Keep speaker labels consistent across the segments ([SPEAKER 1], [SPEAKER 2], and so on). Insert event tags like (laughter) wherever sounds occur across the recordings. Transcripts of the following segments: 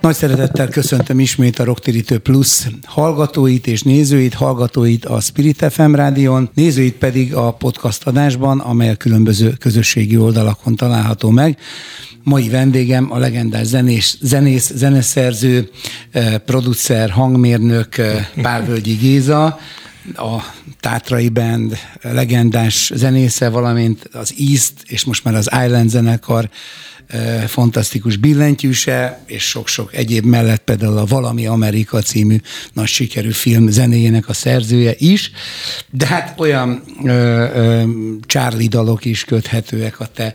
[SPEAKER 1] Nagy szeretettel köszöntöm ismét a Rocktérítő Plus hallgatóit és nézőit, hallgatóit a Spirit FM rádión, nézőit pedig a podcast adásban, amely a különböző közösségi oldalakon található meg. Mai vendégem a legendás zenés, zenész, zeneszerző, eh, producer, hangmérnök eh, Pálvölgyi Géza, a Tátrai Band legendás zenésze, valamint az East és most már az Island zenekar fantasztikus billentyűse, és sok-sok egyéb mellett például a Valami Amerika című nagy sikerű film zenéjének a szerzője is, de hát olyan ö, ö, Charlie dalok is köthetőek a te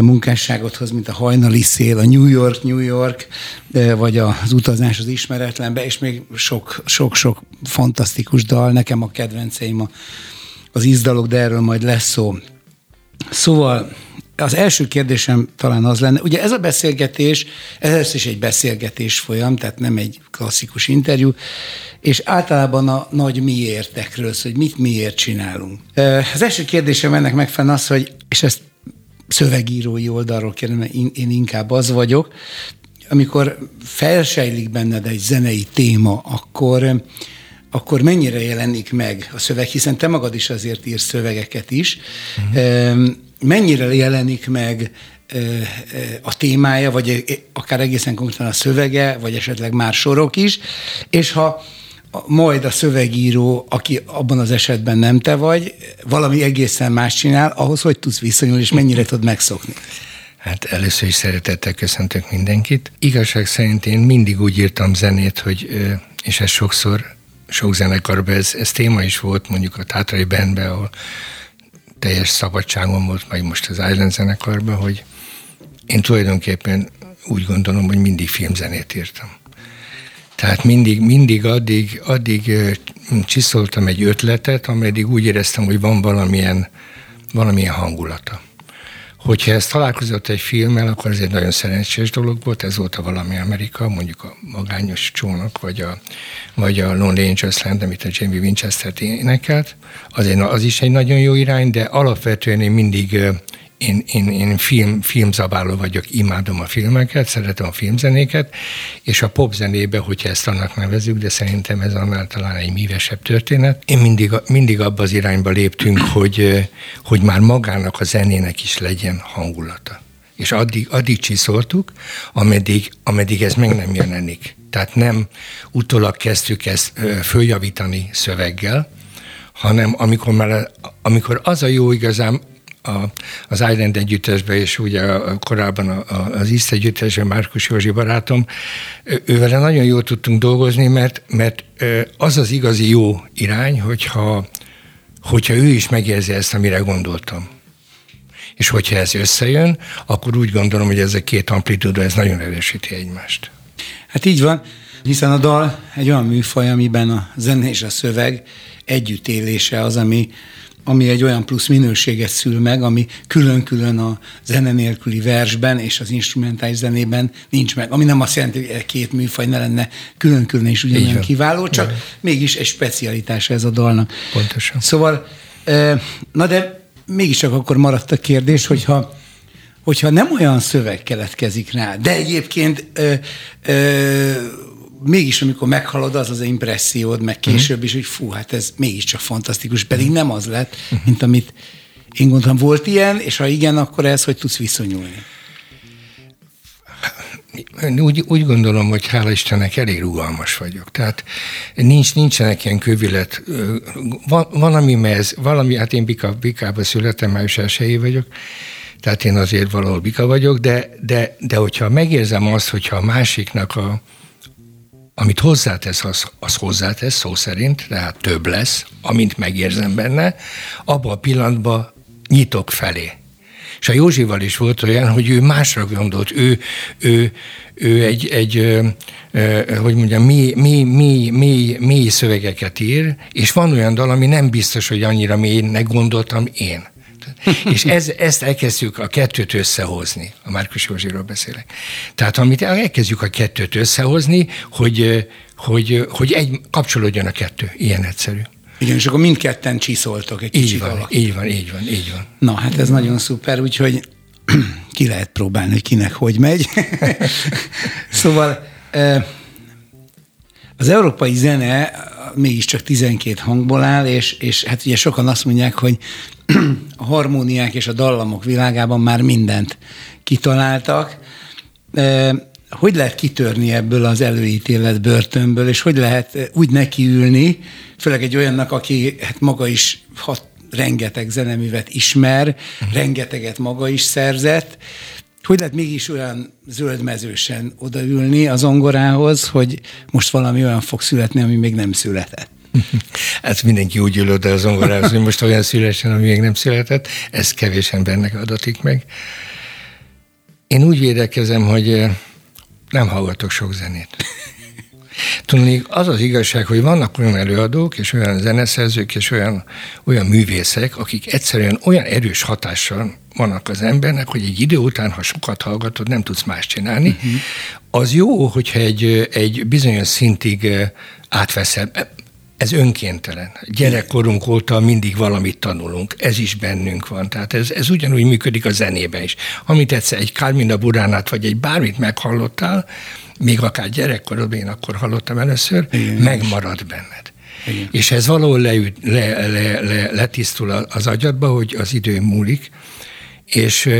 [SPEAKER 1] munkásságodhoz, mint a Hajnali Szél, a New York, New York, vagy az Utazás az ismeretlenbe, és még sok-sok fantasztikus dal, nekem a kedvenceim a, az ízdalok, de erről majd lesz szó. Szóval az első kérdésem talán az lenne, ugye ez a beszélgetés, ez is egy beszélgetés folyam, tehát nem egy klasszikus interjú, és általában a nagy miértekről, hogy mit miért csinálunk. Az első kérdésem ennek megfelelően az, hogy, és ezt szövegírói oldalról kérdem, én, én inkább az vagyok, amikor felsejlik benned egy zenei téma, akkor akkor mennyire jelenik meg a szöveg, hiszen te magad is azért írsz szövegeket is. Uh-huh mennyire jelenik meg a témája, vagy akár egészen konkrétan a szövege, vagy esetleg már sorok is, és ha majd a szövegíró, aki abban az esetben nem te vagy, valami egészen más csinál, ahhoz hogy tudsz viszonyulni, és mennyire tud megszokni?
[SPEAKER 2] Hát először is szeretettel köszöntök mindenkit. Igazság szerint én mindig úgy írtam zenét, hogy, és ez sokszor, sok zenekarban ez, ez téma is volt, mondjuk a Tátrai Bandben, ahol teljes szabadságom volt, meg most az Island zenekarban, hogy én tulajdonképpen úgy gondolom, hogy mindig filmzenét írtam. Tehát mindig, mindig addig, addig csiszoltam egy ötletet, ameddig úgy éreztem, hogy van valamilyen, valamilyen hangulata. Hogyha ez találkozott egy filmmel, akkor ez egy nagyon szerencsés dolog volt, ez volt a valami Amerika, mondjuk a Magányos csónak, vagy a, vagy a Lonely Angels Land, amit a Jamie winchester énekelt. Az, egy, az is egy nagyon jó irány, de alapvetően én mindig én, én, én film, filmzabáló vagyok, imádom a filmeket, szeretem a filmzenéket, és a popzenébe, hogyha ezt annak nevezük, de szerintem ez annál talán egy mívesebb történet. Én mindig, mindig abba az irányba léptünk, (clears throat) hogy, hogy már magának a zenének is legyen hangulata. És addig, addig csiszoltuk, ameddig, ameddig ez meg nem jelenik. Tehát nem utólag kezdtük ezt följavítani szöveggel, hanem amikor, már, amikor az a jó igazán, a, az Island együttesben, és ugye korábban a, a, az Iszt együttesben Márkus Józsi barátom, ővele nagyon jól tudtunk dolgozni, mert, mert az az igazi jó irány, hogyha, hogyha ő is megérzi ezt, amire gondoltam. És hogyha ez összejön, akkor úgy gondolom, hogy ez a két amplitúda, ez nagyon erősíti egymást.
[SPEAKER 1] Hát így van, hiszen a dal egy olyan műfaj, amiben a zene és a szöveg együttélése az, ami ami egy olyan plusz minőséget szül meg, ami külön-külön a zene nélküli versben és az instrumentális zenében nincs meg. Ami nem azt jelenti, hogy két műfaj ne lenne külön-külön is ugyanolyan kiváló, csak Igen. mégis egy specialitás ez a dalnak.
[SPEAKER 2] Pontosan.
[SPEAKER 1] Szóval, na de mégiscsak akkor maradt a kérdés, hogyha hogyha nem olyan szöveg keletkezik rá, de egyébként ö, ö, mégis amikor meghalod, az az impressziód, meg később is, hogy fú, hát ez mégiscsak fantasztikus, pedig nem az lett, mint amit én gondoltam, volt ilyen, és ha igen, akkor ez hogy tudsz viszonyulni?
[SPEAKER 2] Úgy, úgy gondolom, hogy hála Istennek elég rugalmas vagyok. Tehát nincs, nincsenek ilyen kövilet. Van, valami mez, valami, hát én Bika, Bikába születem, május elsőjé vagyok, tehát én azért valahol Bika vagyok, de, de, de hogyha megérzem azt, hogyha a másiknak a, amit hozzátesz, az, az hozzátesz szó szerint, tehát több lesz, amint megérzem benne, abban a pillanatban nyitok felé. És a Józsival is volt olyan, hogy ő másra gondolt, ő, ő, ő egy, egy hogy mondjam, mély, mély, mély, mély, mély szövegeket ír, és van olyan dal, ami nem biztos, hogy annyira mélynek gondoltam én. (laughs) és ez, ezt elkezdjük a kettőt összehozni, a Márkus Józsiról beszélek. Tehát amit elkezdjük a kettőt összehozni, hogy, hogy, hogy egy, kapcsolódjon a kettő, ilyen egyszerű.
[SPEAKER 1] Igen, és akkor mindketten csiszoltok egy
[SPEAKER 2] így van, így van, így van, így van.
[SPEAKER 1] Na, hát ez nagyon szuper, úgyhogy (clears throat) ki lehet próbálni, hogy kinek hogy megy. (laughs) szóval az európai zene mégiscsak 12 hangból áll, és, és hát ugye sokan azt mondják, hogy (clears throat) a harmóniák és a dallamok világában már mindent kitaláltak. Hogy lehet kitörni ebből az előítélet börtönből, és hogy lehet úgy nekiülni, főleg egy olyannak, aki hát maga is hat, rengeteg zeneművet ismer, uh-huh. rengeteget maga is szerzett, hogy lehet mégis olyan zöldmezősen odaülni az ongorához, hogy most valami olyan fog születni, ami még nem született? (laughs)
[SPEAKER 2] Hát mindenki úgy ül oda az ongorához, hogy most olyan szülessen, ami még nem született. Ez kevés embernek adatik meg. Én úgy védekezem, hogy nem hallgatok sok zenét. Tudni, az az igazság, hogy vannak olyan előadók, és olyan zeneszerzők, és olyan, olyan művészek, akik egyszerűen olyan erős hatással vannak az embernek, hogy egy idő után, ha sokat hallgatod, nem tudsz más csinálni. Uh-huh. Az jó, hogyha egy, egy bizonyos szintig eh, átveszel ez önkéntelen. Gyerekkorunk óta mindig valamit tanulunk, ez is bennünk van. Tehát ez, ez ugyanúgy működik a zenében is. Amit egyszer egy Carmina Buránát, vagy egy bármit meghallottál, még akár gyerekkorodban, én akkor hallottam először, Igen, megmarad benned. Igen. És ez valahol le, le, le, le, letisztul az agyadba, hogy az idő múlik, és,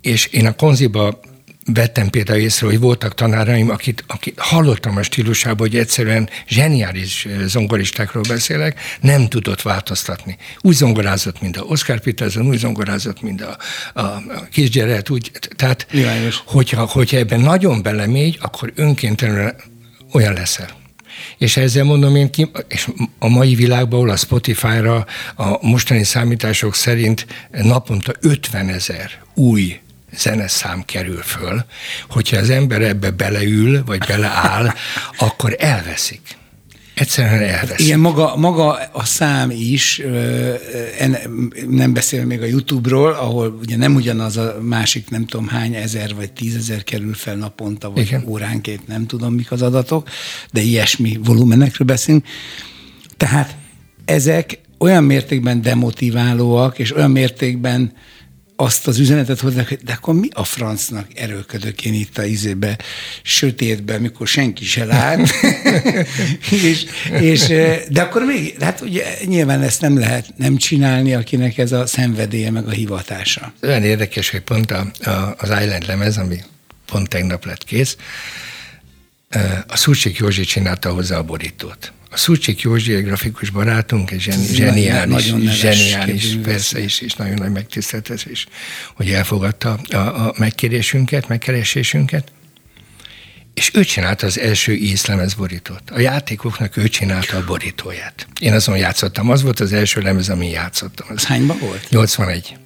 [SPEAKER 2] és én a konziba vettem például észre, hogy voltak tanáraim, akit, akit hallottam a stílusában, hogy egyszerűen zseniális zongoristákról beszélek, nem tudott változtatni. Úgy zongorázott, mint a Oscar Peterson, úgy zongorázott, mint a, a, a kisgyeret, úgy, tehát hogyha, hogyha ebben nagyon belemégy, akkor önkéntelenül olyan leszel. És ezzel mondom én ki, és a mai világban, ahol a Spotify-ra a mostani számítások szerint naponta 50 ezer új zeneszám kerül föl, hogyha az ember ebbe beleül, vagy beleáll, (laughs) akkor elveszik. Egyszerűen elveszik.
[SPEAKER 1] Igen, maga, maga a szám is, nem beszél még a YouTube-ról, ahol ugye nem ugyanaz a másik nem tudom hány ezer vagy tízezer kerül fel naponta, vagy Igen. óránként, nem tudom mik az adatok, de ilyesmi volumenekről beszélünk. Tehát ezek olyan mértékben demotiválóak, és olyan mértékben azt az üzenetet hozzák, hogy de akkor mi a francnak erőködök én itt a izébe, sötétben, mikor senki se lát. (laughs) (laughs) és, és, de akkor még, hát ugye nyilván ezt nem lehet nem csinálni, akinek ez a szenvedélye, meg a hivatása.
[SPEAKER 2] Olyan érdekes, hogy pont a, a, az Island lemez, ami pont tegnap lett kész, a Szurcsik Józsi csinálta hozzá a borítót. A Szurcsik Józsi grafikus barátunk, egy zseni, zseniális, nagyon zseniális, persze, és, és nagyon nagy megtiszteltetés, hogy elfogadta a, a megkérésünket, megkeresésünket. És ő csinálta az első ízlemez borítót. A játékoknak ő csinálta a borítóját. Én azon játszottam. Az volt az első lemez, amin játszottam.
[SPEAKER 1] Az hányban volt?
[SPEAKER 2] 81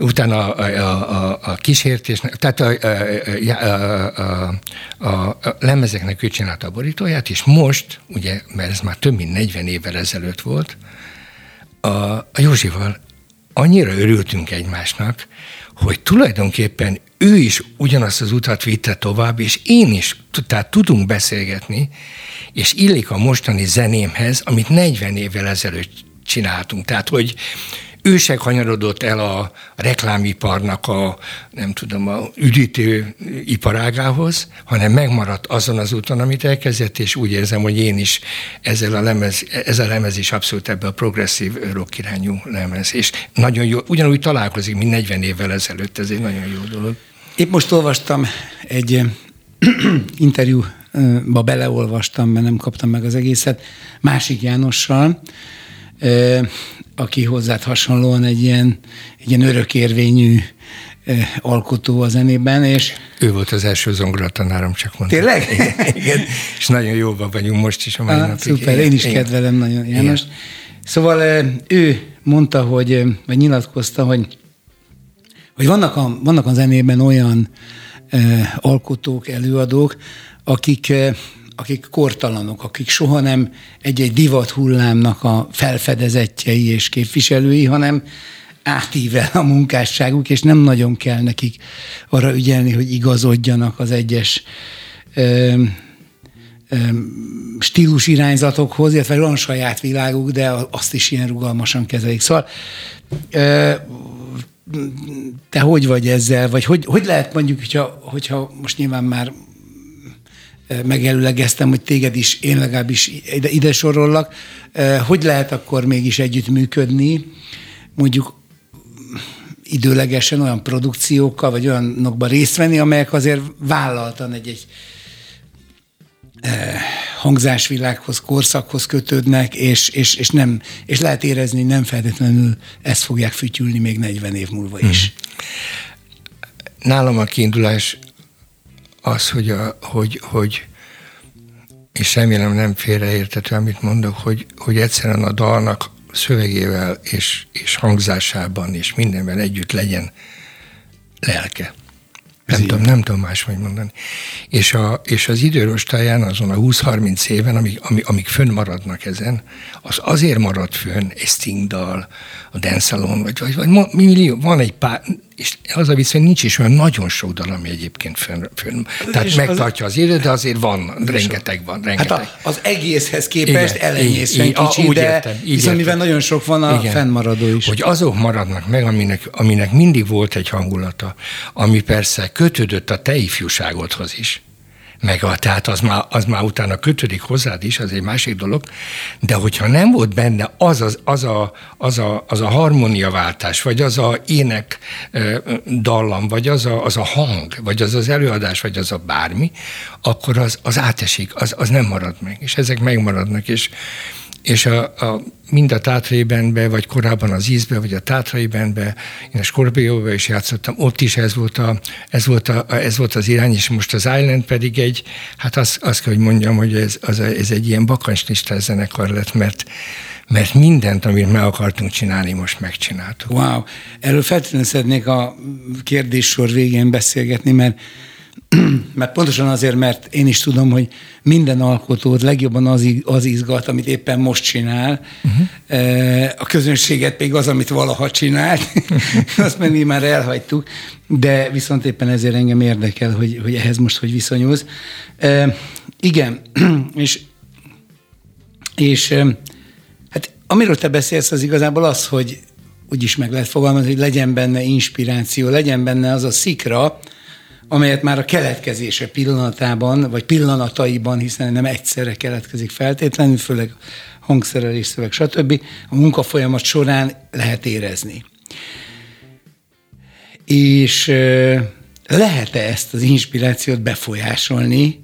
[SPEAKER 2] utána a, a, a, a kísértésnek, tehát a, a, a, a, a lemezeknek ő csinálta a borítóját, és most, ugye, mert ez már több mint 40 évvel ezelőtt volt, a, a Józsival annyira örültünk egymásnak, hogy tulajdonképpen ő is ugyanazt az utat vitte tovább, és én is, tehát tudunk beszélgetni, és illik a mostani zenémhez, amit 40 évvel ezelőtt csináltunk. Tehát, hogy ő se el a reklámiparnak a, nem tudom, a üdítő iparágához, hanem megmaradt azon az úton, amit elkezdett, és úgy érzem, hogy én is ezzel a lemez, ez a lemez is abszolút ebbe a progresszív rock irányú lemez. És nagyon jó, ugyanúgy találkozik, mint 40 évvel ezelőtt, ez egy nagyon jó dolog.
[SPEAKER 1] Épp most olvastam egy (clears throat) interjúba beleolvastam, mert nem kaptam meg az egészet, másik Jánossal, aki hozzád hasonlóan egy ilyen, egy ilyen örökérvényű alkotó a zenében, és...
[SPEAKER 2] Ő volt az első zongoratanárom, csak mondom.
[SPEAKER 1] Tényleg? (laughs)
[SPEAKER 2] Igen, és nagyon jóban vagyunk most is a mai ah, napig.
[SPEAKER 1] Szuper, én is Igen. kedvelem nagyon János. Szóval ő mondta, hogy, vagy nyilatkozta, hogy vagy vannak a, vannak a zenében olyan alkotók, előadók, akik, akik kortalanok, akik soha nem egy-egy divat hullámnak a felfedezettjei és képviselői, hanem átível a munkásságuk, és nem nagyon kell nekik arra ügyelni, hogy igazodjanak az egyes ö, ö, stílus irányzatokhoz, illetve van saját világuk, de azt is ilyen rugalmasan kezelik. Szóval ö, te hogy vagy ezzel, vagy hogy, hogy lehet mondjuk, hogyha, hogyha most nyilván már megelőlegeztem, hogy téged is, én legalábbis ide, ide sorollak, hogy lehet akkor mégis együttműködni, mondjuk időlegesen olyan produkciókkal, vagy olyanokban részt venni, amelyek azért vállaltan egy-egy eh, hangzásvilághoz, korszakhoz kötődnek, és, és, és, nem, és lehet érezni, nem feltétlenül ezt fogják fütyülni még 40 év múlva is. Hmm.
[SPEAKER 2] Nálam a kiindulás az, hogy, a, hogy, hogy és remélem nem félreértető, amit mondok, hogy, hogy egyszerűen a dalnak szövegével és, és hangzásában és mindenben együtt legyen lelke. Nem tudom, nem tudom máshogy mondani. És, a, és az időrostáján azon a 20-30 éven, amik, amik, amik fönnmaradnak ezen, az azért marad fönn egy stingdal, a Dance Salon, vagy, vagy, vagy millió, van egy pár, és az a viszony, nincs is olyan nagyon sok dal, ami egyébként fönn, fönn tehát és megtartja az, az időt, de azért van, rengeteg van, rengeteg. Hát
[SPEAKER 1] a, az egészhez képest elenyészően kicsi, úgy de értem, viszont értem. mivel nagyon sok van a Igen. fennmaradó is.
[SPEAKER 2] Hogy azok maradnak meg, aminek, aminek mindig volt egy hangulata, ami persze kötődött a te ifjúságodhoz is meg a, tehát az már, az már utána kötődik hozzád is, az egy másik dolog, de hogyha nem volt benne az, az, az, a, az, a, az a harmóniaváltás, vagy az a ének dallam, vagy az a, az a hang, vagy az az előadás, vagy az a bármi, akkor az, az átesik, az, az nem marad meg, és ezek megmaradnak, és, és a, a, mind a Tátrai Bandbe, vagy korábban az Ízbe, vagy a Tátrai Bandbe, én a Skorpióba is játszottam, ott is ez volt, a, ez, volt a, ez volt az irány, és most az Island pedig egy, hát azt, azt kell, hogy mondjam, hogy ez, az, ez egy ilyen bakancslistás zenekar lett, mert mert mindent, amit meg akartunk csinálni, most megcsináltuk.
[SPEAKER 1] Wow! Erről feltétlenül szeretnék a kérdéssor végén beszélgetni, mert mert pontosan azért, mert én is tudom, hogy minden alkotót legjobban az, az izgat, amit éppen most csinál. Uh-huh. A közönséget még az, amit valaha csinált, (laughs) azt meg mi már elhagytuk, de viszont éppen ezért engem érdekel, hogy, hogy ehhez most hogy viszonyulsz. E, igen, (clears throat) és, és hát amiről te beszélsz, az igazából az, hogy úgy is meg lehet fogalmazni, hogy legyen benne inspiráció, legyen benne az a szikra, amelyet már a keletkezése pillanatában, vagy pillanataiban, hiszen nem egyszerre keletkezik feltétlenül, főleg hangszerelés, szöveg, stb. a munkafolyamat során lehet érezni. És lehet-e ezt az inspirációt befolyásolni,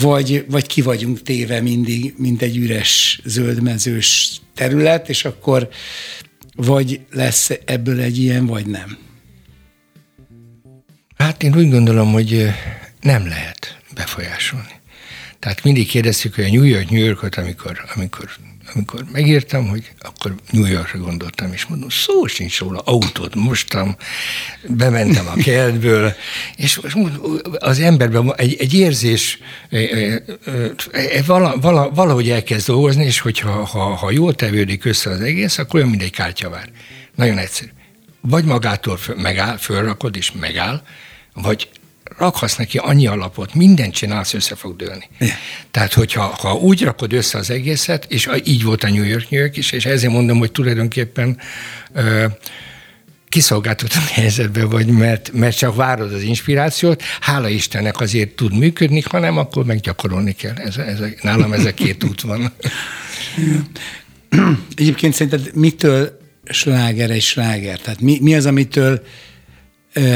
[SPEAKER 1] vagy, vagy ki vagyunk téve mindig, mint egy üres zöldmezős terület, és akkor vagy lesz ebből egy ilyen, vagy nem.
[SPEAKER 2] Hát én úgy gondolom, hogy nem lehet befolyásolni. Tehát mindig kérdeztük, hogy a New York, New Yorkot, amikor, amikor, amikor megírtam, hogy akkor New Yorkra gondoltam, és mondom, szó sincs róla, autót mostam, bementem a kertből, és az emberben egy, egy érzés vala, vala, valahogy elkezd dolgozni, és hogyha ha, ha jól tevődik össze az egész, akkor olyan, mint egy kártyavár. Nagyon egyszerű. Vagy magától föl, megáll, fölrakod és megáll, vagy rakhatsz neki annyi alapot, mindent csinálsz, össze fog dőlni. Yeah. Tehát, hogyha ha úgy rakod össze az egészet, és így volt a New York, New York is, és ezért mondom, hogy tulajdonképpen ö, kiszolgáltatott (laughs) helyzetben vagy, mert, mert csak várod az inspirációt, hála Istennek azért tud működni, hanem akkor meggyakorolni kell. Ez, ez, nálam ez a két út van. (clears throat)
[SPEAKER 1] Egyébként szerinted mitől sláger egy sláger? Tehát mi, mi az, amitől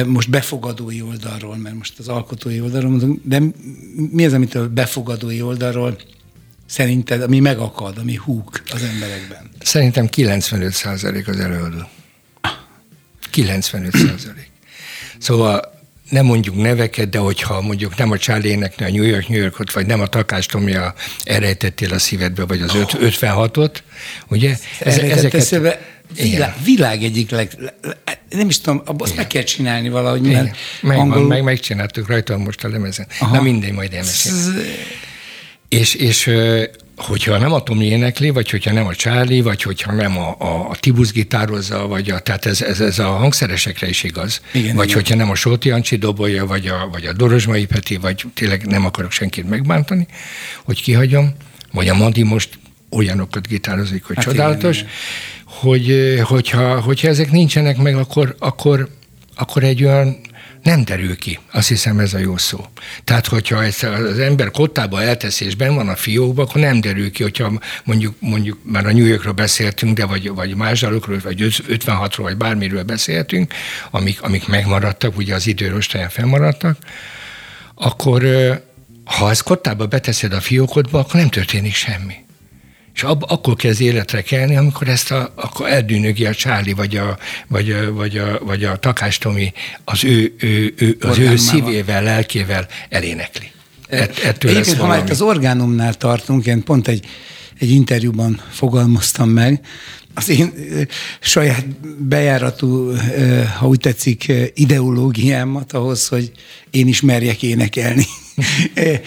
[SPEAKER 1] most befogadói oldalról, mert most az alkotói oldalról mondunk, de mi az, amitől befogadói oldalról szerinted, ami megakad, ami húk az emberekben?
[SPEAKER 2] Szerintem 95 százalék az előadó. 95 százalék. Szóval nem mondjuk neveket, de hogyha mondjuk nem a énekne a New York, New Yorkot, vagy nem a Takás Tomja elrejtettél a szívedbe, vagy az oh. 56-ot, ugye?
[SPEAKER 1] Ez, ezeket, eszébe, világ, világ egyik leg, nem is tudom, azt meg kell csinálni valahogy, mert
[SPEAKER 2] meg, angolul... meg, megcsináltuk rajta most a lemezen. Aha. Na mindegy, majd elmesélem. És, és hogyha nem a Tomi énekli, vagy hogyha nem a Charlie, vagy hogyha nem a, a, a Tibusz gitározza, vagy a, tehát ez, ez, ez a hangszeresekre is igaz. Igen, vagy igen. hogyha nem a Sóti Ancsi dobolja, vagy a, vagy a Dorozsmai Peti, vagy tényleg nem akarok senkit megbántani, hogy kihagyom, vagy a Madi most olyanokat gitározik, hogy hát csodálatos, igen, igen. Hogy hogyha, hogyha ezek nincsenek meg, akkor, akkor, akkor egy olyan nem derül ki. Azt hiszem ez a jó szó. Tehát, hogyha az ember kottába elteszi, és ben van a fiókban, akkor nem derül ki, hogyha mondjuk, mondjuk már a New Yorkról beszéltünk, de vagy, vagy más dalokról, vagy 56-ról, vagy bármiről beszéltünk, amik, amik megmaradtak, ugye az időrostáján fennmaradtak, akkor ha ezt kottába beteszed a fiókodba, akkor nem történik semmi. És ab, akkor kezd életre kelni, amikor ezt a, akkor eldűnögi a Csáli, vagy a, vagy a, vagy a, vagy a Takás Tomi az ő, ő, ő, az ő szívével, lelkével elénekli.
[SPEAKER 1] Ett, ettől Egyébként, ha már az orgánumnál tartunk, én pont egy, egy interjúban fogalmaztam meg, az én saját bejáratú, ha úgy tetszik, ideológiámat ahhoz, hogy én is merjek énekelni. (laughs)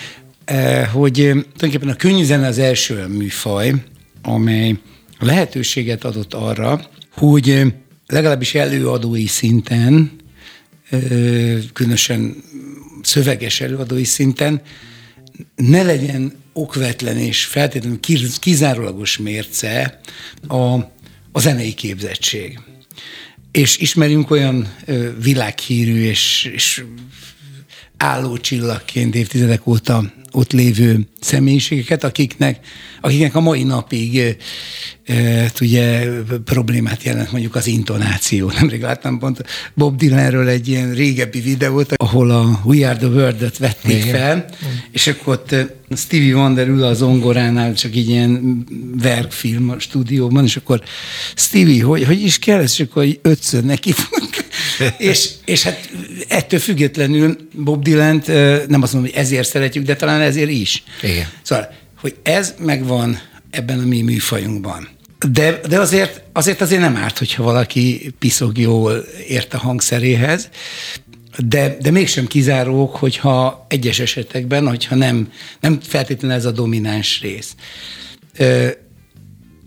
[SPEAKER 1] Eh, hogy eh, tulajdonképpen a könnyűzene az első műfaj, amely lehetőséget adott arra, hogy eh, legalábbis előadói szinten, különösen szöveges előadói szinten ne legyen okvetlen és feltétlenül kizárólagos mérce a, a zenei képzettség. És ismerünk olyan világhírű és, és álló csillagként évtizedek óta ott lévő személyiségeket, akiknek, akiknek a mai napig e, ugye problémát jelent mondjuk az intonáció. (laughs) Nemrég láttam pont Bob Dylanről egy ilyen régebbi videót, ahol a We Are the World-et vették Igen. fel, és akkor ott Stevie Wonder ül a zongoránál, csak így ilyen verkfilm a stúdióban, és akkor Stevie, hogy, hogy is kell ez, és akkor ötször neki (laughs) és, és hát ettől függetlenül Bob dylan nem azt mondom, hogy ezért szeretjük, de talán ezért is.
[SPEAKER 2] Igen.
[SPEAKER 1] Szóval, hogy ez megvan ebben a mi műfajunkban. De, de azért, azért azért nem árt, hogyha valaki piszog jól ért a hangszeréhez, de, de mégsem kizárók, hogyha egyes esetekben, hogyha nem, nem feltétlenül ez a domináns rész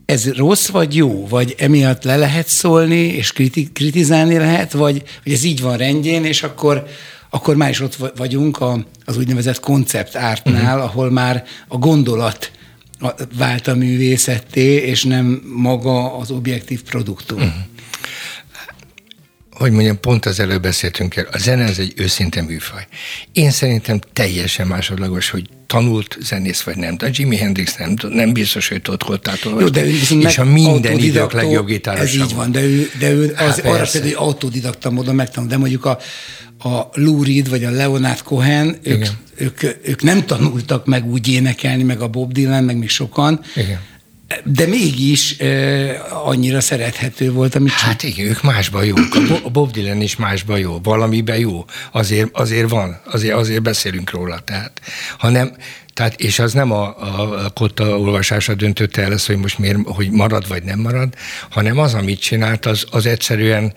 [SPEAKER 1] ez rossz vagy jó, vagy emiatt le lehet szólni, és kriti- kritizálni lehet, vagy, vagy ez így van rendjén, és akkor, akkor már is ott vagyunk a, az úgynevezett koncept ártnál, uh-huh. ahol már a gondolat vált a művészetté, és nem maga az objektív produktum. Uh-huh.
[SPEAKER 2] Hogy mondjam, pont az előbb beszéltünk el, a zene az egy őszinte műfaj. Én szerintem teljesen másodlagos, hogy tanult zenész vagy nem. De Jimi Hendrix nem, nem biztos, hogy tudott kottától. Jó, de ő és a minden idők legjobb gitárosa.
[SPEAKER 1] Ez így van, de ő, de ő hát az, arra például autodidakta módon megtanult, de mondjuk a, a Lou Reed vagy a Leonard Cohen, ők, ők, ők, nem tanultak meg úgy énekelni, meg a Bob Dylan, meg még sokan,
[SPEAKER 2] Igen
[SPEAKER 1] de mégis annyira szerethető volt, amit
[SPEAKER 2] Hát igen, ők másban jók. A Bob Dylan is másban jó, valamiben jó. Azért, azért van, azért, azért beszélünk róla. Tehát, hanem, tehát, és az nem a, a, a kotta olvasása döntötte el ezt, hogy most miért, hogy marad vagy nem marad, hanem az, amit csinált, az, az egyszerűen,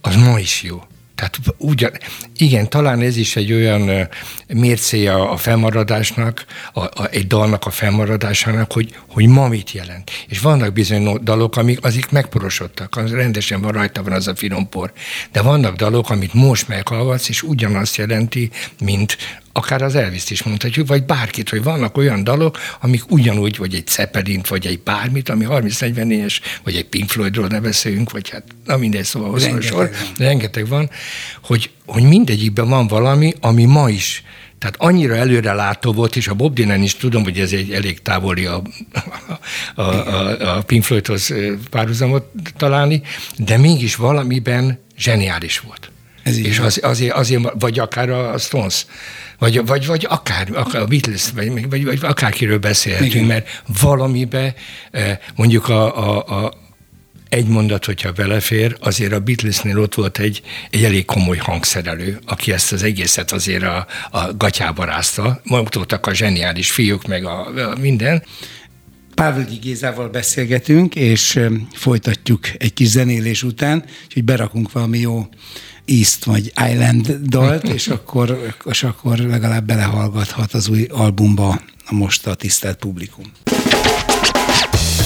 [SPEAKER 2] az ma is jó. Tehát ugyan, igen, talán ez is egy olyan mércéje a fennmaradásnak, a, a, egy dalnak a fennmaradásának, hogy, hogy ma mit jelent. És vannak bizony dalok, amik azik megporosodtak, az rendesen van rajta van az a finom por. De vannak dalok, amit most meghallgatsz, és ugyanazt jelenti, mint akár az elvis is mondhatjuk, vagy bárkit, hogy vannak olyan dalok, amik ugyanúgy, vagy egy Zeppelint, vagy egy bármit, ami 30-44-es, vagy egy Pink Floydról ne beszéljünk, vagy hát, na mindegy, szóval hosszú sor, rengeteg van, hogy, hogy mindegyikben van valami, ami ma is tehát annyira előre látó volt, és a Bob Dylan is tudom, hogy ez egy elég távoli a, a, a, a Pink Floydhoz párhuzamot találni, de mégis valamiben zseniális volt. Ez és az, azért, azért, vagy akár a Stones, vagy, vagy, vagy akár, akár a Beatles, vagy, vagy, vagy akárkiről beszélhetünk, Igen. mert valamibe mondjuk a, a, a egy mondat, hogyha belefér, azért a Beatlesnél ott volt egy, egy elég komoly hangszerelő, aki ezt az egészet azért a, a gatyába rázta. Maguk voltak a zseniális fiúk, meg a, a minden.
[SPEAKER 1] Pávölgyi Gézával beszélgetünk, és folytatjuk egy kis zenélés után, úgyhogy berakunk valami jó East vagy Island dalt, és akkor, és akkor legalább belehallgathat az új albumba a most a tisztelt publikum.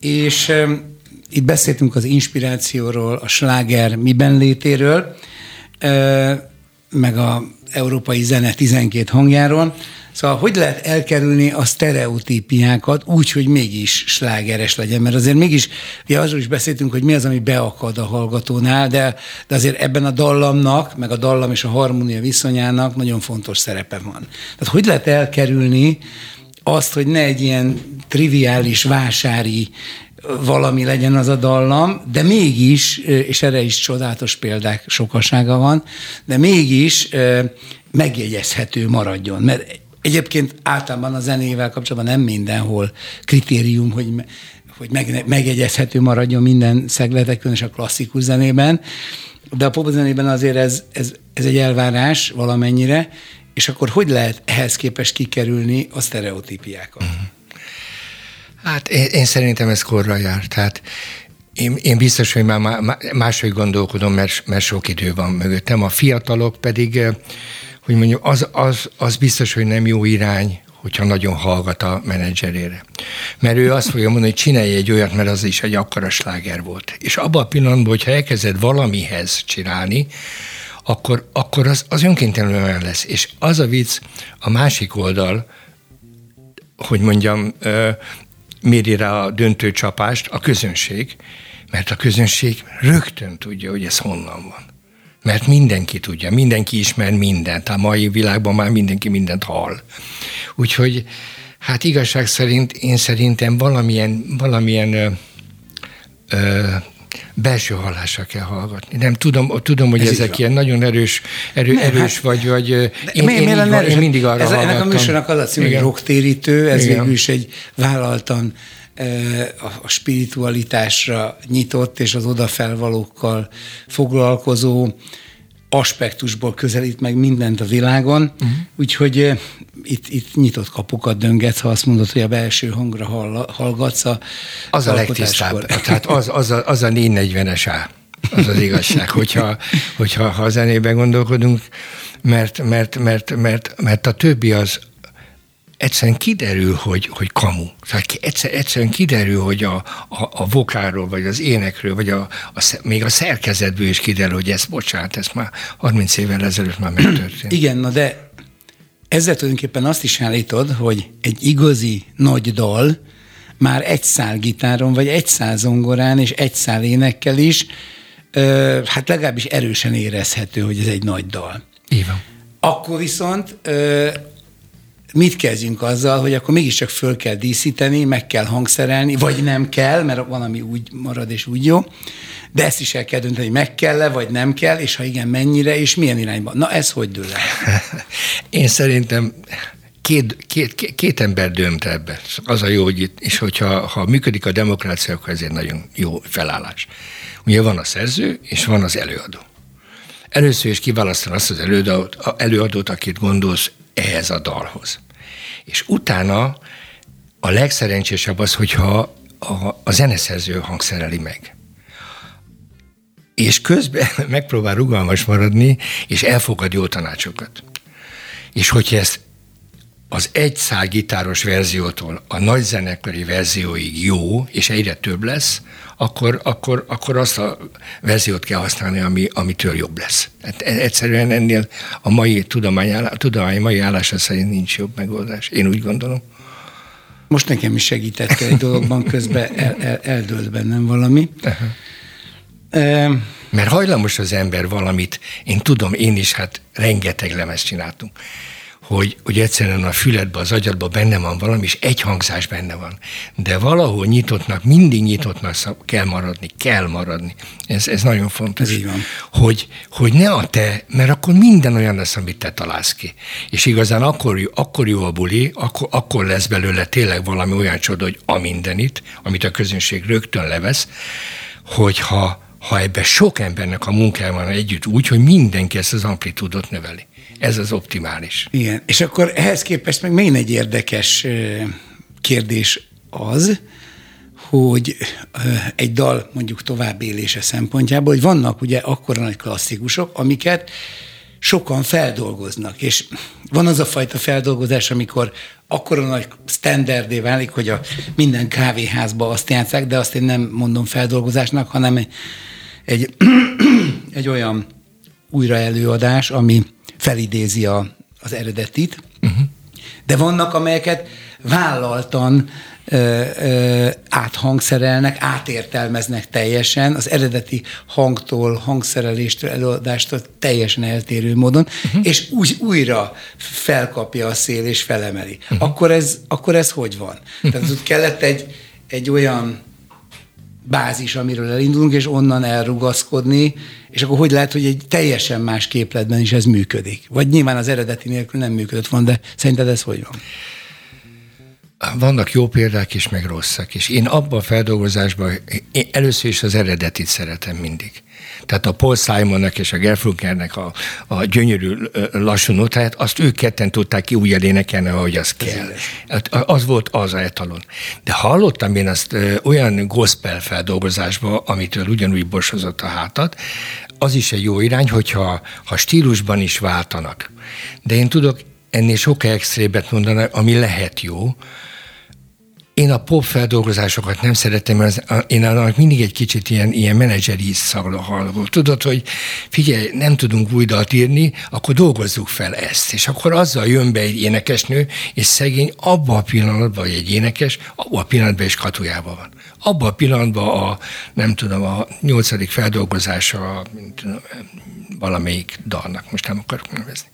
[SPEAKER 1] és itt beszéltünk az inspirációról, a sláger miben létéről, meg a európai zene 12 hangjáról. Szóval hogy lehet elkerülni a sztereotípiákat úgy, hogy mégis slágeres legyen? Mert azért mégis, ugye azról is beszéltünk, hogy mi az, ami beakad a hallgatónál, de, de azért ebben a dallamnak, meg a dallam és a harmónia viszonyának nagyon fontos szerepe van. Tehát hogy lehet elkerülni azt, hogy ne egy ilyen triviális vásári valami legyen az a dallam, de mégis, és erre is csodálatos példák sokasága van, de mégis megjegyezhető maradjon. Mert egyébként általában a zenével kapcsolatban nem mindenhol kritérium, hogy hogy meg, megjegyezhető maradjon minden szegletekön és a klasszikus zenében, de a popzenében azért ez, ez, ez egy elvárás valamennyire, és akkor hogy lehet ehhez képest kikerülni a sztereotípiákat? Uh-huh.
[SPEAKER 2] Hát én, én szerintem ez korra jár. Tehát én, én biztos, hogy már máshogy gondolkodom, mert, mert sok idő van mögöttem. A fiatalok pedig, eh, hogy mondjam, az, az, az biztos, hogy nem jó irány, hogyha nagyon hallgat a menedzserére. Mert ő azt fogja mondani, hogy csinálj egy olyat, mert az is egy akkora sláger volt. És abban a pillanatban, hogyha elkezded valamihez csinálni, akkor, akkor az, az önkéntelenül olyan lesz. És az a vicc, a másik oldal, hogy mondjam, méri rá a döntő csapást a közönség, mert a közönség rögtön tudja, hogy ez honnan van. Mert mindenki tudja, mindenki ismer mindent. A mai világban már mindenki mindent hall. Úgyhogy hát igazság szerint én szerintem valamilyen, valamilyen ö, ö, belső hallásra kell hallgatni. Nem tudom, tudom hogy Ez ezek ilyen nagyon erős, erő, nem, erős hát, vagy, vagy én,
[SPEAKER 1] én, én, én, erős, én mindig arra ez, hallgattam. Ennek a műsornak az a cím, hogy rocktérítő, ez végül is egy vállaltan a spiritualitásra nyitott és az odafelvalókkal foglalkozó aspektusból közelít meg mindent a világon, uh-huh. úgyhogy uh, itt, itt nyitott kapukat döngetsz, ha azt mondod, hogy a belső hangra hall, hallgatsz a
[SPEAKER 2] Az a legtisztább, (laughs) tehát az, az, a, az a 440-es A, az az igazság, hogyha, hogyha ha a zenében gondolkodunk, mert, mert, mert, mert, mert a többi az, egyszerűen kiderül, hogy, hogy kamu. Tehát egyszer, egyszerűen kiderül, hogy a, a, a vokáról, vagy az énekről, vagy a, a, még a szerkezetből is kiderül, hogy ez, bocsánat, ez már 30 évvel ezelőtt már megtörtént.
[SPEAKER 1] Igen, na de ezzel tulajdonképpen azt is állítod, hogy egy igazi nagy dal már egy szál gitáron, vagy egy szál zongorán, és egy szál énekkel is, ö, hát legalábbis erősen érezhető, hogy ez egy nagy dal.
[SPEAKER 2] Így van.
[SPEAKER 1] Akkor viszont ö, mit kezdjünk azzal, hogy akkor mégiscsak föl kell díszíteni, meg kell hangszerelni, vagy nem kell, mert van, ami úgy marad és úgy jó, de ezt is el kell dönteni, hogy meg kell-e, vagy nem kell, és ha igen, mennyire, és milyen irányban. Na ez hogy dől el? (laughs)
[SPEAKER 2] Én szerintem két, két, két ember dönt ebbe. Az a jó, hogy itt, és hogyha ha működik a demokrácia, akkor ez egy nagyon jó felállás. Ugye van a szerző, és van az előadó. Először is kiválasztani azt az előadót, előadót, akit gondolsz ehhez a dalhoz. És utána a legszerencsésebb az, hogyha a, a zeneszerző hangszereli meg. És közben (laughs) megpróbál rugalmas maradni, és elfogad jó tanácsokat. És hogyha ezt az egy szál gitáros verziótól a nagy zenekari verzióig jó, és egyre több lesz, akkor, akkor, akkor azt a verziót kell használni, ami, amitől jobb lesz. Hát e, egyszerűen ennél a mai tudomány, a tudomány mai állása szerint nincs jobb megoldás. Én úgy gondolom.
[SPEAKER 1] Most nekem is segített egy dologban, közben el, el, eldőlt bennem valami. Uh-huh.
[SPEAKER 2] Uh, mert hajlamos az ember valamit, én tudom, én is hát rengeteg lemez csináltunk, hogy, hogy egyszerűen a füledbe, az agyadba benne van valami, és egy hangzás benne van. De valahol nyitottnak, mindig nyitottnak kell maradni, kell maradni. Ez, ez nagyon fontos.
[SPEAKER 1] Ez így van.
[SPEAKER 2] Hogy, hogy ne a te, mert akkor minden olyan lesz, amit te találsz ki. És igazán akkor, akkor jó a buli, akkor, akkor lesz belőle tényleg valami olyan csoda, hogy a mindenit, amit a közönség rögtön levesz, hogyha ha ebben sok embernek a munkája van együtt úgy, hogy mindenki ezt az amplitúdot növeli. Ez az optimális.
[SPEAKER 1] Igen, és akkor ehhez képest meg még egy érdekes kérdés az, hogy egy dal mondjuk továbbélése szempontjából, hogy vannak ugye akkora nagy klasszikusok, amiket sokan feldolgoznak, és van az a fajta feldolgozás, amikor akkora nagy standardé válik, hogy a minden kávéházba azt játszák, de azt én nem mondom feldolgozásnak, hanem egy, (clears throat) egy olyan újraelőadás, ami felidézi a, az eredetit, uh-huh. de vannak, amelyeket vállaltan ö, ö, áthangszerelnek, átértelmeznek teljesen, az eredeti hangtól, hangszereléstől, előadástól teljesen eltérő módon, uh-huh. és úgy, újra felkapja a szél és felemeli. Uh-huh. Akkor, ez, akkor ez hogy van? Uh-huh. Tehát ott kellett egy, egy olyan bázis, amiről elindulunk, és onnan elrugaszkodni, és akkor hogy lehet, hogy egy teljesen más képletben is ez működik? Vagy nyilván az eredeti nélkül nem működött van, de szerinted ez hogy van?
[SPEAKER 2] Vannak jó példák is, meg rosszak is. Én abban a feldolgozásban én először is az eredetit szeretem mindig. Tehát a Paul Simonnak és a Gerflunkernek a, a gyönyörű lassú notáját, azt ők ketten tudták ki úgy elénekelni, ahogy az kell. Hát az volt az a etalon. De hallottam én azt olyan gospel feldolgozásba, amitől ugyanúgy borsozott a hátat, az is egy jó irány, hogyha ha stílusban is váltanak. De én tudok ennél sokkal extrébet mondani, ami lehet jó, én a pop feldolgozásokat nem szeretem, mert az, én annak mindig egy kicsit ilyen, ilyen menedzseri szagla hallgó. Tudod, hogy figyelj, nem tudunk új dalt írni, akkor dolgozzuk fel ezt. És akkor azzal jön be egy énekesnő, és szegény abban a pillanatban, hogy egy énekes, abban a pillanatban is katujában van. Abban a pillanatban a, nem tudom, a nyolcadik feldolgozása tudom, valamelyik dalnak, most nem akarok nevezni.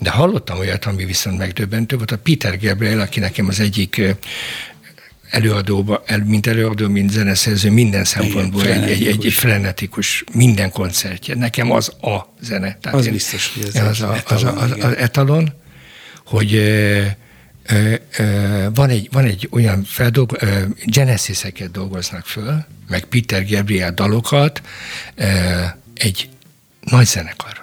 [SPEAKER 2] De hallottam olyat, ami viszont megdöbbentő volt, a Peter Gabriel, aki nekem az egyik előadóba, mint előadó, mint zeneszerző, minden szempontból egy, egy, egy, egy frenetikus, minden koncertje. Nekem az a zene.
[SPEAKER 1] Tehát az én, biztos, hogy ez
[SPEAKER 2] az, a, etalon, az, a, az etalon, hogy ö, ö, ö, van, egy, van egy olyan feldolgo, ö, Genesis-eket dolgoznak föl, meg Peter Gabriel dalokat, ö, egy nagy zenekar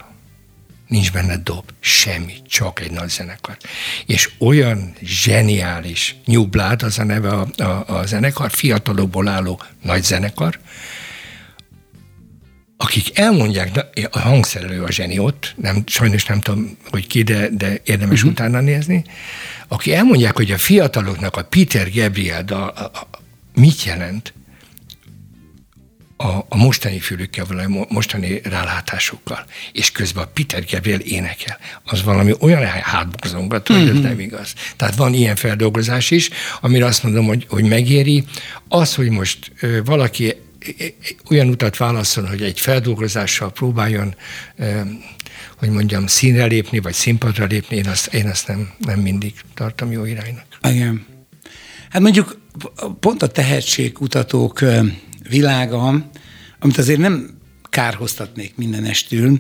[SPEAKER 2] nincs benne dob, semmi, csak egy nagy zenekar. És olyan zseniális, New Blood az a neve a, a, a zenekar, fiatalokból álló nagy zenekar, akik elmondják, de a hangszerelő a zseni ott, nem, sajnos nem tudom, hogy ki, de, de érdemes uh-huh. utána nézni, aki elmondják, hogy a fiataloknak a Peter Gabriel a, a, a, mit jelent, a, a mostani fülükkel, valami mostani rálátásukkal, és közben a Peter Gabriel énekel. Az valami olyan hátbozongat, hogy mm-hmm. ez mhm. nem igaz. Tehát van ilyen feldolgozás is, amire azt mondom, hogy, hogy megéri. Az, hogy most ö, valaki olyan utat válaszol, hogy egy feldolgozással próbáljon, hogy mondjam, színre lépni, vagy színpadra lépni, én azt, én azt nem, nem mindig tartom jó iránynak.
[SPEAKER 1] Igen. Hát mondjuk pont a tehetségkutatók világa, amit azért nem kárhoztatnék mindenestül,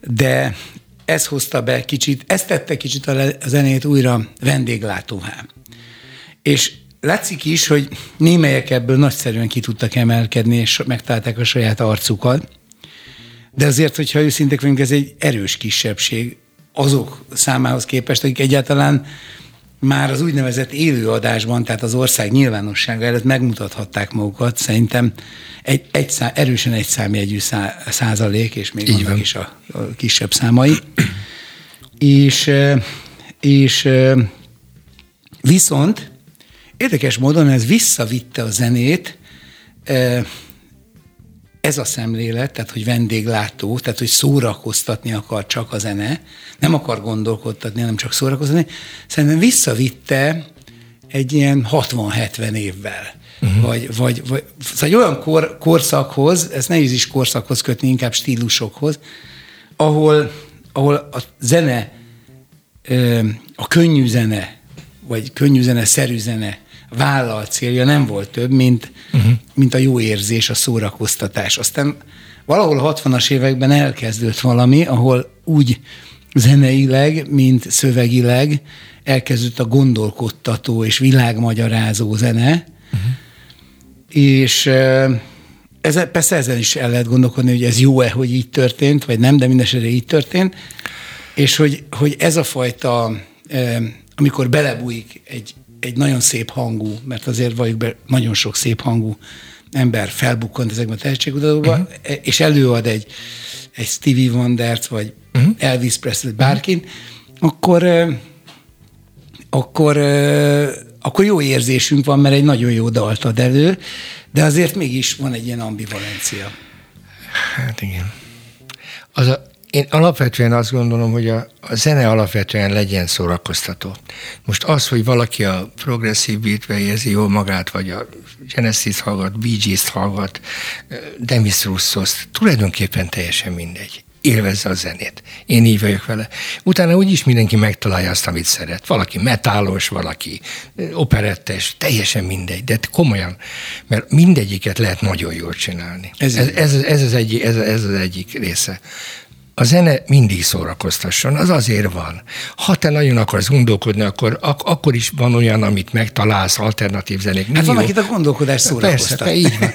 [SPEAKER 1] de ez hozta be kicsit, ez tette kicsit a zenét újra vendéglátóvá. És látszik is, hogy némelyek ebből nagyszerűen ki tudtak emelkedni, és megtalálták a saját arcukat, de azért, hogyha őszintek vagyunk, ez egy erős kisebbség azok számához képest, akik egyáltalán már az úgynevezett élőadásban, tehát az ország nyilvánossága előtt megmutathatták magukat, szerintem egy, egy szám, erősen egy számjegyű szá, százalék, és még Így vannak van. is a, a kisebb számai. és, és viszont érdekes módon ez visszavitte a zenét ez a szemlélet, tehát hogy vendéglátó, tehát hogy szórakoztatni akar csak a zene, nem akar gondolkodtatni, hanem csak szórakoztatni, szerintem visszavitte egy ilyen 60-70 évvel. Uh-huh. Vagy, vagy, vagy szóval egy olyan kor, korszakhoz, ez nehéz is korszakhoz kötni, inkább stílusokhoz, ahol, ahol a zene a könnyű zene, vagy könnyű zene, szerű zene vállal célja nem volt több, mint, uh-huh. mint a jó érzés, a szórakoztatás. Aztán valahol a 60-as években elkezdődött valami, ahol úgy zeneileg, mint szövegileg elkezdődött a gondolkodtató és világmagyarázó zene, uh-huh. és ez, persze ezen is el lehet gondolkodni, hogy ez jó-e, hogy így történt, vagy nem, de mindesetre így történt, és hogy, hogy ez a fajta, amikor belebújik egy, egy nagyon szép hangú, mert azért vagyok be, nagyon sok szép hangú ember felbukkant ezekben a tehetségkutatókban, uh-huh. és előad egy, egy Stevie Wondert, vagy uh-huh. Elvis Presley, bárkin, uh-huh. akkor, akkor, akkor jó érzésünk van, mert egy nagyon jó dalt ad elő, de azért mégis van egy ilyen ambivalencia.
[SPEAKER 2] Hát igen. Az a, én alapvetően azt gondolom, hogy a, a zene alapvetően legyen szórakoztató. Most az, hogy valaki a progresszív beatbe érzi jól magát, vagy a Genesis hallgat, Bee Gees-t hallgat, Demis Russos, tulajdonképpen teljesen mindegy élvezze a zenét. Én így vagyok vele. Utána úgyis mindenki megtalálja azt, amit szeret. Valaki metálos, valaki operettes, teljesen mindegy, de komolyan, mert mindegyiket lehet nagyon jól csinálni. Ez, ez, ez, ez, az, egy, ez, ez az egyik része a zene mindig szórakoztasson, az azért van. Ha te nagyon akarsz gondolkodni, akkor, ak- akkor is van olyan, amit megtalálsz, alternatív zenék.
[SPEAKER 1] Hát van, akit a gondolkodás szórakoztat.
[SPEAKER 2] Persze, így van.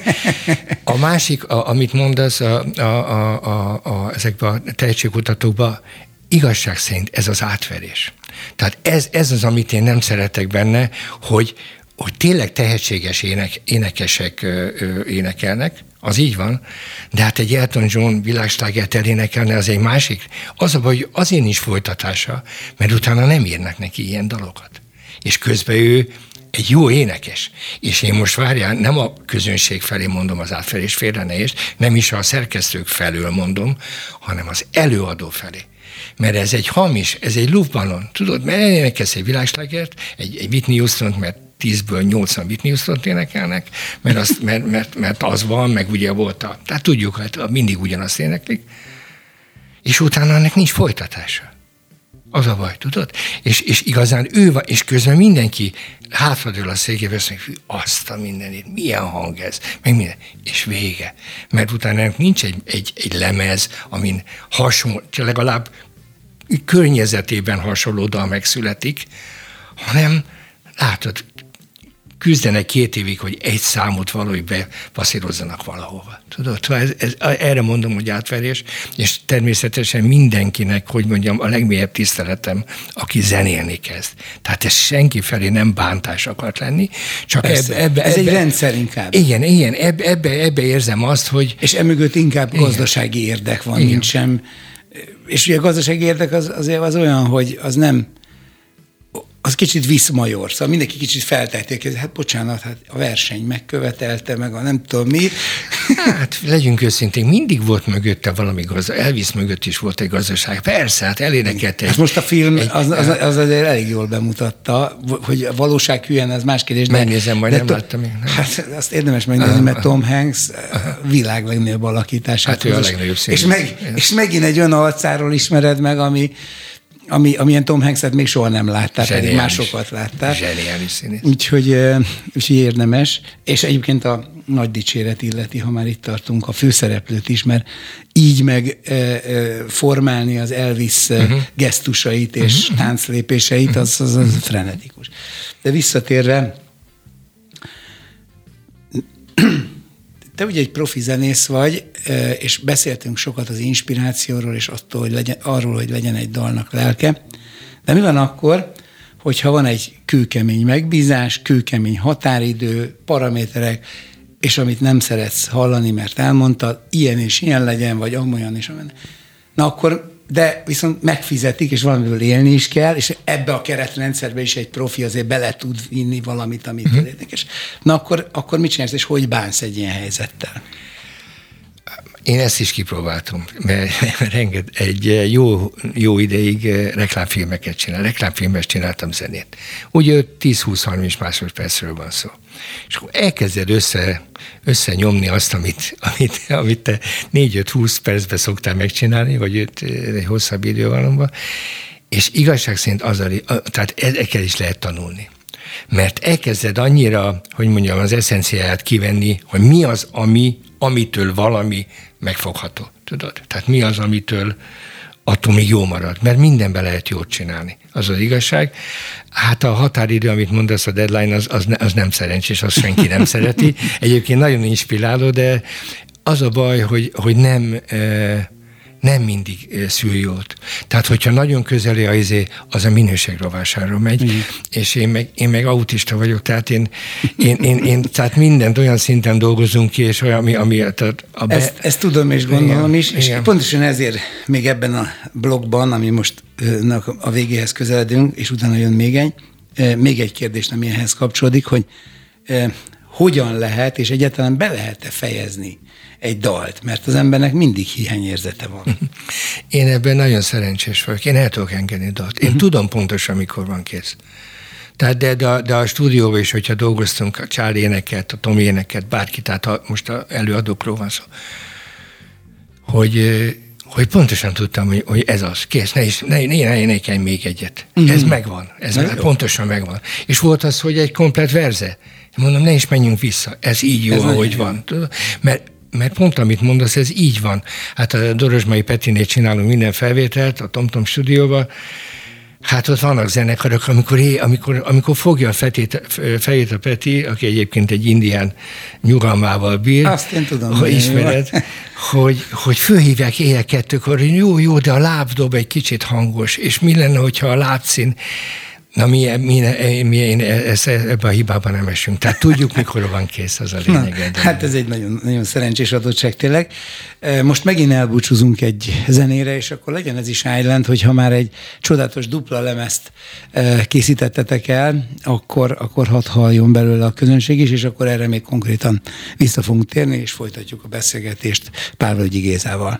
[SPEAKER 2] A másik, a, amit mondasz a, a, a, a, a, ezekben a tehetségkutatókban, igazság szerint ez az átverés. Tehát ez, ez az, amit én nem szeretek benne, hogy, hogy tényleg tehetséges ének, énekesek ö, énekelnek, az így van, de hát egy Elton John világslágert elénekelni, az egy másik. Az a baj, hogy azért nincs folytatása, mert utána nem írnak neki ilyen dalokat. És közben ő egy jó énekes. És én most várjál, nem a közönség felé mondom az átfelés félre ne és nem is a szerkesztők felől mondom, hanem az előadó felé. Mert ez egy hamis, ez egy luftballon. Tudod, mert elénekelsz egy világslágert, egy, egy Whitney houston mert 10-ből 80 Whitney houston énekelnek, mert, az, mert, mert, mert az van, meg ugye volt a... Tehát tudjuk, hát mindig ugyanazt éneklik, és utána ennek nincs folytatása. Az a baj, tudod? És, és igazán ő van, és közben mindenki hátradől a székébe, azt mondja, azt a mindenit, milyen hang ez, meg minden. És vége. Mert utána nincs egy, egy, egy lemez, amin hasonló, legalább környezetében hasonló dal megszületik, hanem látod, küzdenek két évig, hogy egy számot valahogy bepasszírozzanak valahova. Tudod, ez, ez, erre mondom, hogy átverés, és természetesen mindenkinek, hogy mondjam, a legmélyebb tiszteletem, aki zenélni kezd. Tehát ez senki felé nem bántás akart lenni, csak
[SPEAKER 1] ebbe, ebbe, ez ebbe, egy rendszer inkább.
[SPEAKER 2] Igen, igen, ebbe, ebbe, ebbe érzem azt, hogy...
[SPEAKER 1] És emögött inkább igen. gazdasági érdek van, igen. mint sem és ugye a gazdasági érdek az, azért az olyan, hogy az nem az kicsit viszmajor, szóval mindenki kicsit feltették, hát bocsánat, hát a verseny megkövetelte, meg a nem tudom mi.
[SPEAKER 2] Hát legyünk őszintén, mindig volt mögötte valami gazdaság, Elvis mögött is volt egy gazdaság. Persze, hát elénekelt egy... Hát
[SPEAKER 1] most a film egy, az, az, az azért elég jól bemutatta, hogy a valóság hülyen, az más kérdés.
[SPEAKER 2] Megnézem, majd nem to- láttam még. Nem.
[SPEAKER 1] Hát azt érdemes megnézni, mert Tom Hanks világ legnagyobb alakítását.
[SPEAKER 2] Hát ő a legnagyobb
[SPEAKER 1] és, meg, és megint egy olyan arcáról ismered meg, ami ami, amilyen Tom Hanks-et még soha nem láttál, pedig másokat láttál.
[SPEAKER 2] Zseniális színész.
[SPEAKER 1] Úgyhogy, úgyhogy érdemes. És egyébként a nagy dicséret illeti, ha már itt tartunk, a főszereplőt is, mert így meg e, e, formálni az Elvis uh-huh. gesztusait és uh-huh. tánclépéseit, az, az, az frenetikus. De visszatérve, te ugye egy profi zenész vagy, és beszéltünk sokat az inspirációról, és attól, hogy legyen, arról, hogy legyen egy dalnak lelke. De mi van akkor, hogyha van egy kőkemény megbízás, kőkemény határidő, paraméterek, és amit nem szeretsz hallani, mert elmondtad, ilyen és ilyen legyen, vagy amolyan és amolyan. Na akkor de viszont megfizetik, és valamiből élni is kell, és ebbe a keretrendszerbe is egy profi azért bele tud vinni valamit, amit uh-huh. érdekes. Na akkor, akkor mit csinálsz, és hogy bánsz egy ilyen helyzettel?
[SPEAKER 2] Én ezt is kipróbáltam, mert renget, egy jó, jó ideig reklámfilmeket csinál, reklámfilmes csináltam zenét. Ugye 10-20-30 másodpercről van szó. És akkor elkezded össze, összenyomni azt, amit, amit, amit te 4-5-20 percben szoktál megcsinálni, vagy egy hosszabb idővalomban, És igazság szerint az a, tehát ezekkel is lehet tanulni. Mert elkezded annyira, hogy mondjam, az eszenciáját kivenni, hogy mi az, ami, amitől valami megfogható. Tudod? Tehát mi az, amitől attól még jó marad, mert mindenben lehet jót csinálni. Az az igazság. Hát a határidő, amit mondasz, a deadline, az, az, az nem szerencsés, azt senki nem (laughs) szereti. Egyébként nagyon inspiráló, de az a baj, hogy, hogy nem... E, nem mindig szül jót. Tehát, hogyha nagyon közeli a izé, az a minőségrovására megy, mm. és én meg, én meg autista vagyok, tehát én, én, én, én, tehát mindent olyan szinten dolgozunk ki, és olyan, ami, ami tehát
[SPEAKER 1] a be... ezt, ezt tudom és gondolom igen, is, és igen. pontosan ezért még ebben a blogban, ami most a végéhez közeledünk, és utána jön még egy, még egy kérdés, ami ehhez kapcsolódik, hogy hogyan lehet, és egyáltalán be lehet-e fejezni egy dalt, mert az embernek mindig hiányérzete van. (laughs)
[SPEAKER 2] Én ebben nagyon szerencsés vagyok. Én el tudok engedni dalt. Én uh-huh. tudom pontosan, mikor van kész. Tehát de, de, de a stúdióban is, hogyha dolgoztunk a Charlie éneket, a Tomi éneket, bárki, tehát a, most a előadókról van szó, hogy, hogy pontosan tudtam, hogy, hogy ez az, kész, ne, is, ne, ne, ne énekelj még egyet. Mm. Ez megvan, ez meg, pontosan megvan. És volt az, hogy egy komplet verze. Mondom, ne is menjünk vissza, ez így jó, ez ahogy van. Mert mert pont amit mondasz, ez így van. Hát a Dorosmai Petinél csinálunk minden felvételt a TomTom stúdióban, Hát ott vannak zenekarok, amikor, é, amikor, amikor fogja a fetét, fejét a Peti, aki egyébként egy indián nyugalmával bír.
[SPEAKER 1] Azt én tudom.
[SPEAKER 2] Hogy ismered, hogy, hogy fölhívják éjjel kettőkor, hogy jó, jó, de a lábdob egy kicsit hangos, és mi lenne, hogyha a lábszín Na mi, mi, mi én ezt, ebbe a hibában nem esünk. Tehát tudjuk, mikor van kész, az a lényeg.
[SPEAKER 1] Na, hát ez egy nagyon, nagyon szerencsés adottság tényleg. Most megint elbúcsúzunk egy zenére, és akkor legyen ez is Island, hogyha már egy csodálatos dupla lemezt készítettetek el, akkor, akkor hadd halljon belőle a közönség is, és akkor erre még konkrétan vissza fogunk térni, és folytatjuk a beszélgetést Pálvölgyi Gézával.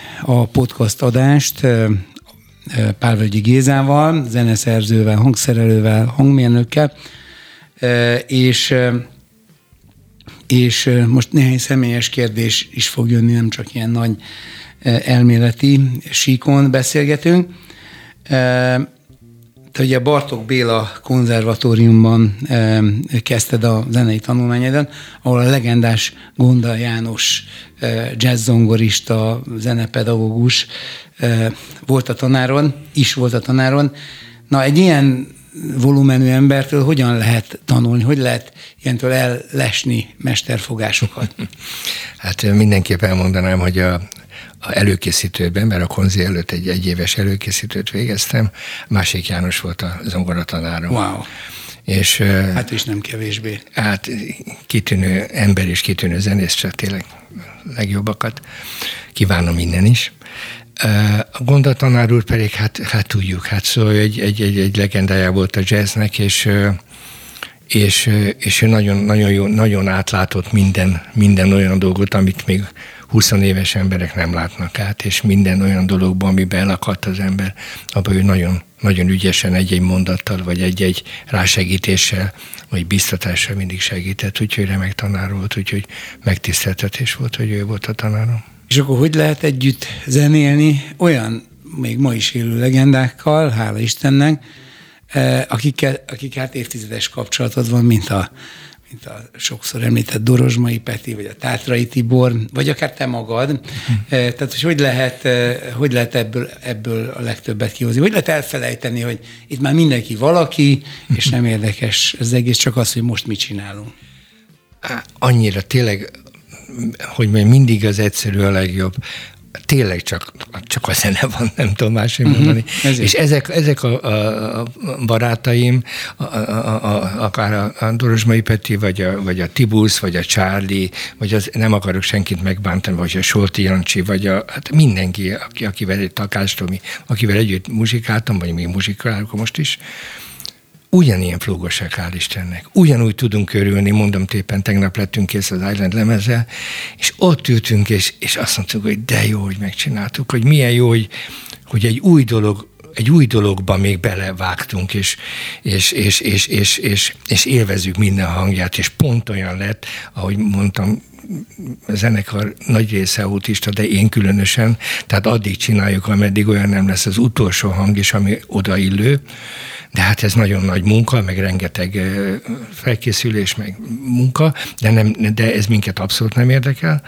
[SPEAKER 1] a podcast adást Pálvölgyi Gézával, zeneszerzővel, hangszerelővel, hangmérnökkel, és és most néhány személyes kérdés is fog jönni, nem csak ilyen nagy elméleti síkon beszélgetünk. Te ugye Bartok Béla konzervatóriumban e, kezdted a zenei tanulmányodat, ahol a legendás Gonda János e, jazzzongorista, zenepedagógus e, volt a tanáron, is volt a tanáron. Na, egy ilyen volumenű embertől hogyan lehet tanulni, hogy lehet ilyentől ellesni mesterfogásokat? (laughs)
[SPEAKER 2] Hát mindenképp elmondanám, hogy a, a előkészítőben, mert a konzi előtt egy egyéves előkészítőt végeztem, Másik János volt a zongoratanárom.
[SPEAKER 1] Wow.
[SPEAKER 2] És,
[SPEAKER 1] hát is nem kevésbé.
[SPEAKER 2] Hát kitűnő ember és kitűnő zenész, csak tényleg legjobbakat. Kívánom innen is. A gondatanár úr pedig, hát, hát tudjuk, hát szóval egy, egy, egy, egy legendája volt a jazznek, és és, és ő nagyon, nagyon, jó, nagyon átlátott minden, minden olyan dolgot, amit még 20 éves emberek nem látnak át, és minden olyan dologban, amiben elakadt az ember, abban ő nagyon, nagyon ügyesen egy-egy mondattal, vagy egy-egy rásegítéssel, vagy biztatással mindig segített, úgyhogy remek tanár volt, úgyhogy megtiszteltetés volt, hogy ő volt a tanárom.
[SPEAKER 1] És akkor hogy lehet együtt zenélni olyan még ma is élő legendákkal, hála Istennek, eh, akikkel, akikkel hát évtizedes kapcsolatod van, mint a mint a sokszor említett Dorozsmai Peti, vagy a Tátrai Tibor, vagy akár te magad. Uh-huh. Tehát, hogy hogy lehet, hogy lehet ebből, ebből a legtöbbet kihozni? Hogy lehet elfelejteni, hogy itt már mindenki valaki, és nem érdekes az egész, csak az, hogy most mit csinálunk.
[SPEAKER 2] Annyira tényleg, hogy mindig az egyszerű a legjobb tényleg csak, csak a zene van, nem tudom máshogy uh-huh, mondani. Ezért. És ezek, ezek a, a, barátaim, a, a, a, akár a, a Dorosmai Peti, vagy a, vagy a Tibusz, vagy a Charlie, vagy az, nem akarok senkit megbántani, vagy a Solti Jancsi, vagy a, hát mindenki, aki, akivel egy Takástomi, akivel együtt muzsikáltam, vagy még muzsikálok most is, ugyanilyen flógosak, hál' Istennek. Ugyanúgy tudunk körülni, mondom tépen, tegnap lettünk kész az Island lemezzel, és ott ültünk, és, és azt mondtuk, hogy de jó, hogy megcsináltuk, hogy milyen jó, hogy, hogy egy új dolog egy új dologba még belevágtunk, és, és, és, és, és, és, és élvezzük minden hangját, és pont olyan lett, ahogy mondtam, zenekar nagy része autista, de én különösen, tehát addig csináljuk, ameddig olyan nem lesz az utolsó hang is, ami odaillő, de hát ez nagyon nagy munka, meg rengeteg felkészülés, meg munka, de, nem, de ez minket abszolút nem érdekel.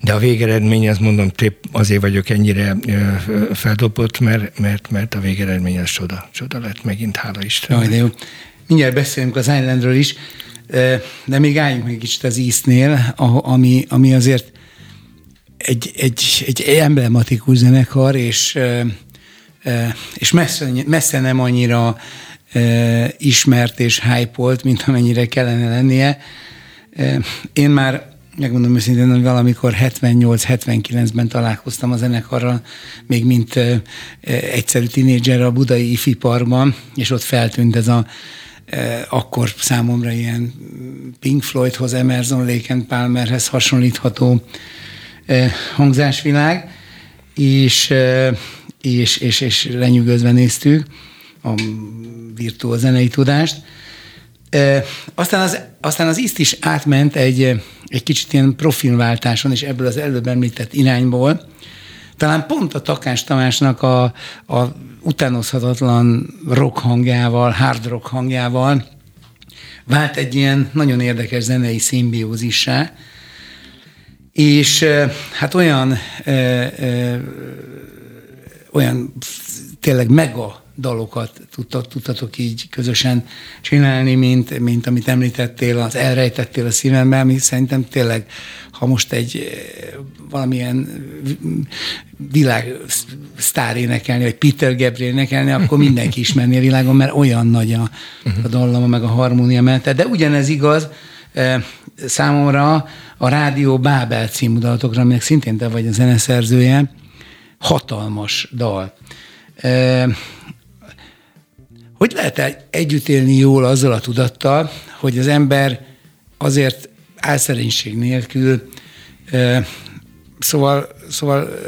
[SPEAKER 2] De a végeredmény, azt mondom, tép, azért vagyok ennyire feldobott, mert, mert, mert a végeredmény az csoda. Csoda lett megint, hála Isten.
[SPEAKER 1] Jaj, de jó. Mindjárt beszélünk az Islandről is, de még álljunk még kicsit az Eastnél, ami, ami azért egy, egy, egy emblematikus zenekar, és, és messze, messze nem annyira ismert és hype mint amennyire kellene lennie. Én már megmondom őszintén, hogy valamikor 78-79-ben találkoztam a zenekarral, még mint egyszerű tinédzser a budai ifi parkban, és ott feltűnt ez a akkor számomra ilyen Pink Floydhoz, Emerson, Lake Palmerhez hasonlítható hangzásvilág, és, és, és, és lenyűgözve néztük a virtuál zenei tudást. Aztán az, aztán az ISZT is átment egy, egy kicsit ilyen profilváltáson, és ebből az előbb említett irányból. Talán pont a Takás Tamásnak a, a utánozhatatlan rock hangjával, hard rock hangjával vált egy ilyen nagyon érdekes zenei szimbiózissá, és hát olyan, ö, ö, olyan tényleg mega dalokat tudtat, tudtatok így közösen csinálni, mint, mint amit említettél, az elrejtettél a szívemben, ami szerintem tényleg, ha most egy eh, valamilyen világ sztár énekelni, vagy Peter Gabriel énekelni, akkor (laughs) mindenki ismerné a világon, mert olyan nagy a, a dallama, meg a harmónia mellett. De ugyanez igaz, eh, számomra a Rádió Bábel című dalatokra, aminek szintén te vagy a zeneszerzője, hatalmas dal. Hogy lehet együtt élni jól azzal a tudattal, hogy az ember azért álszerénység nélkül, szóval, szóval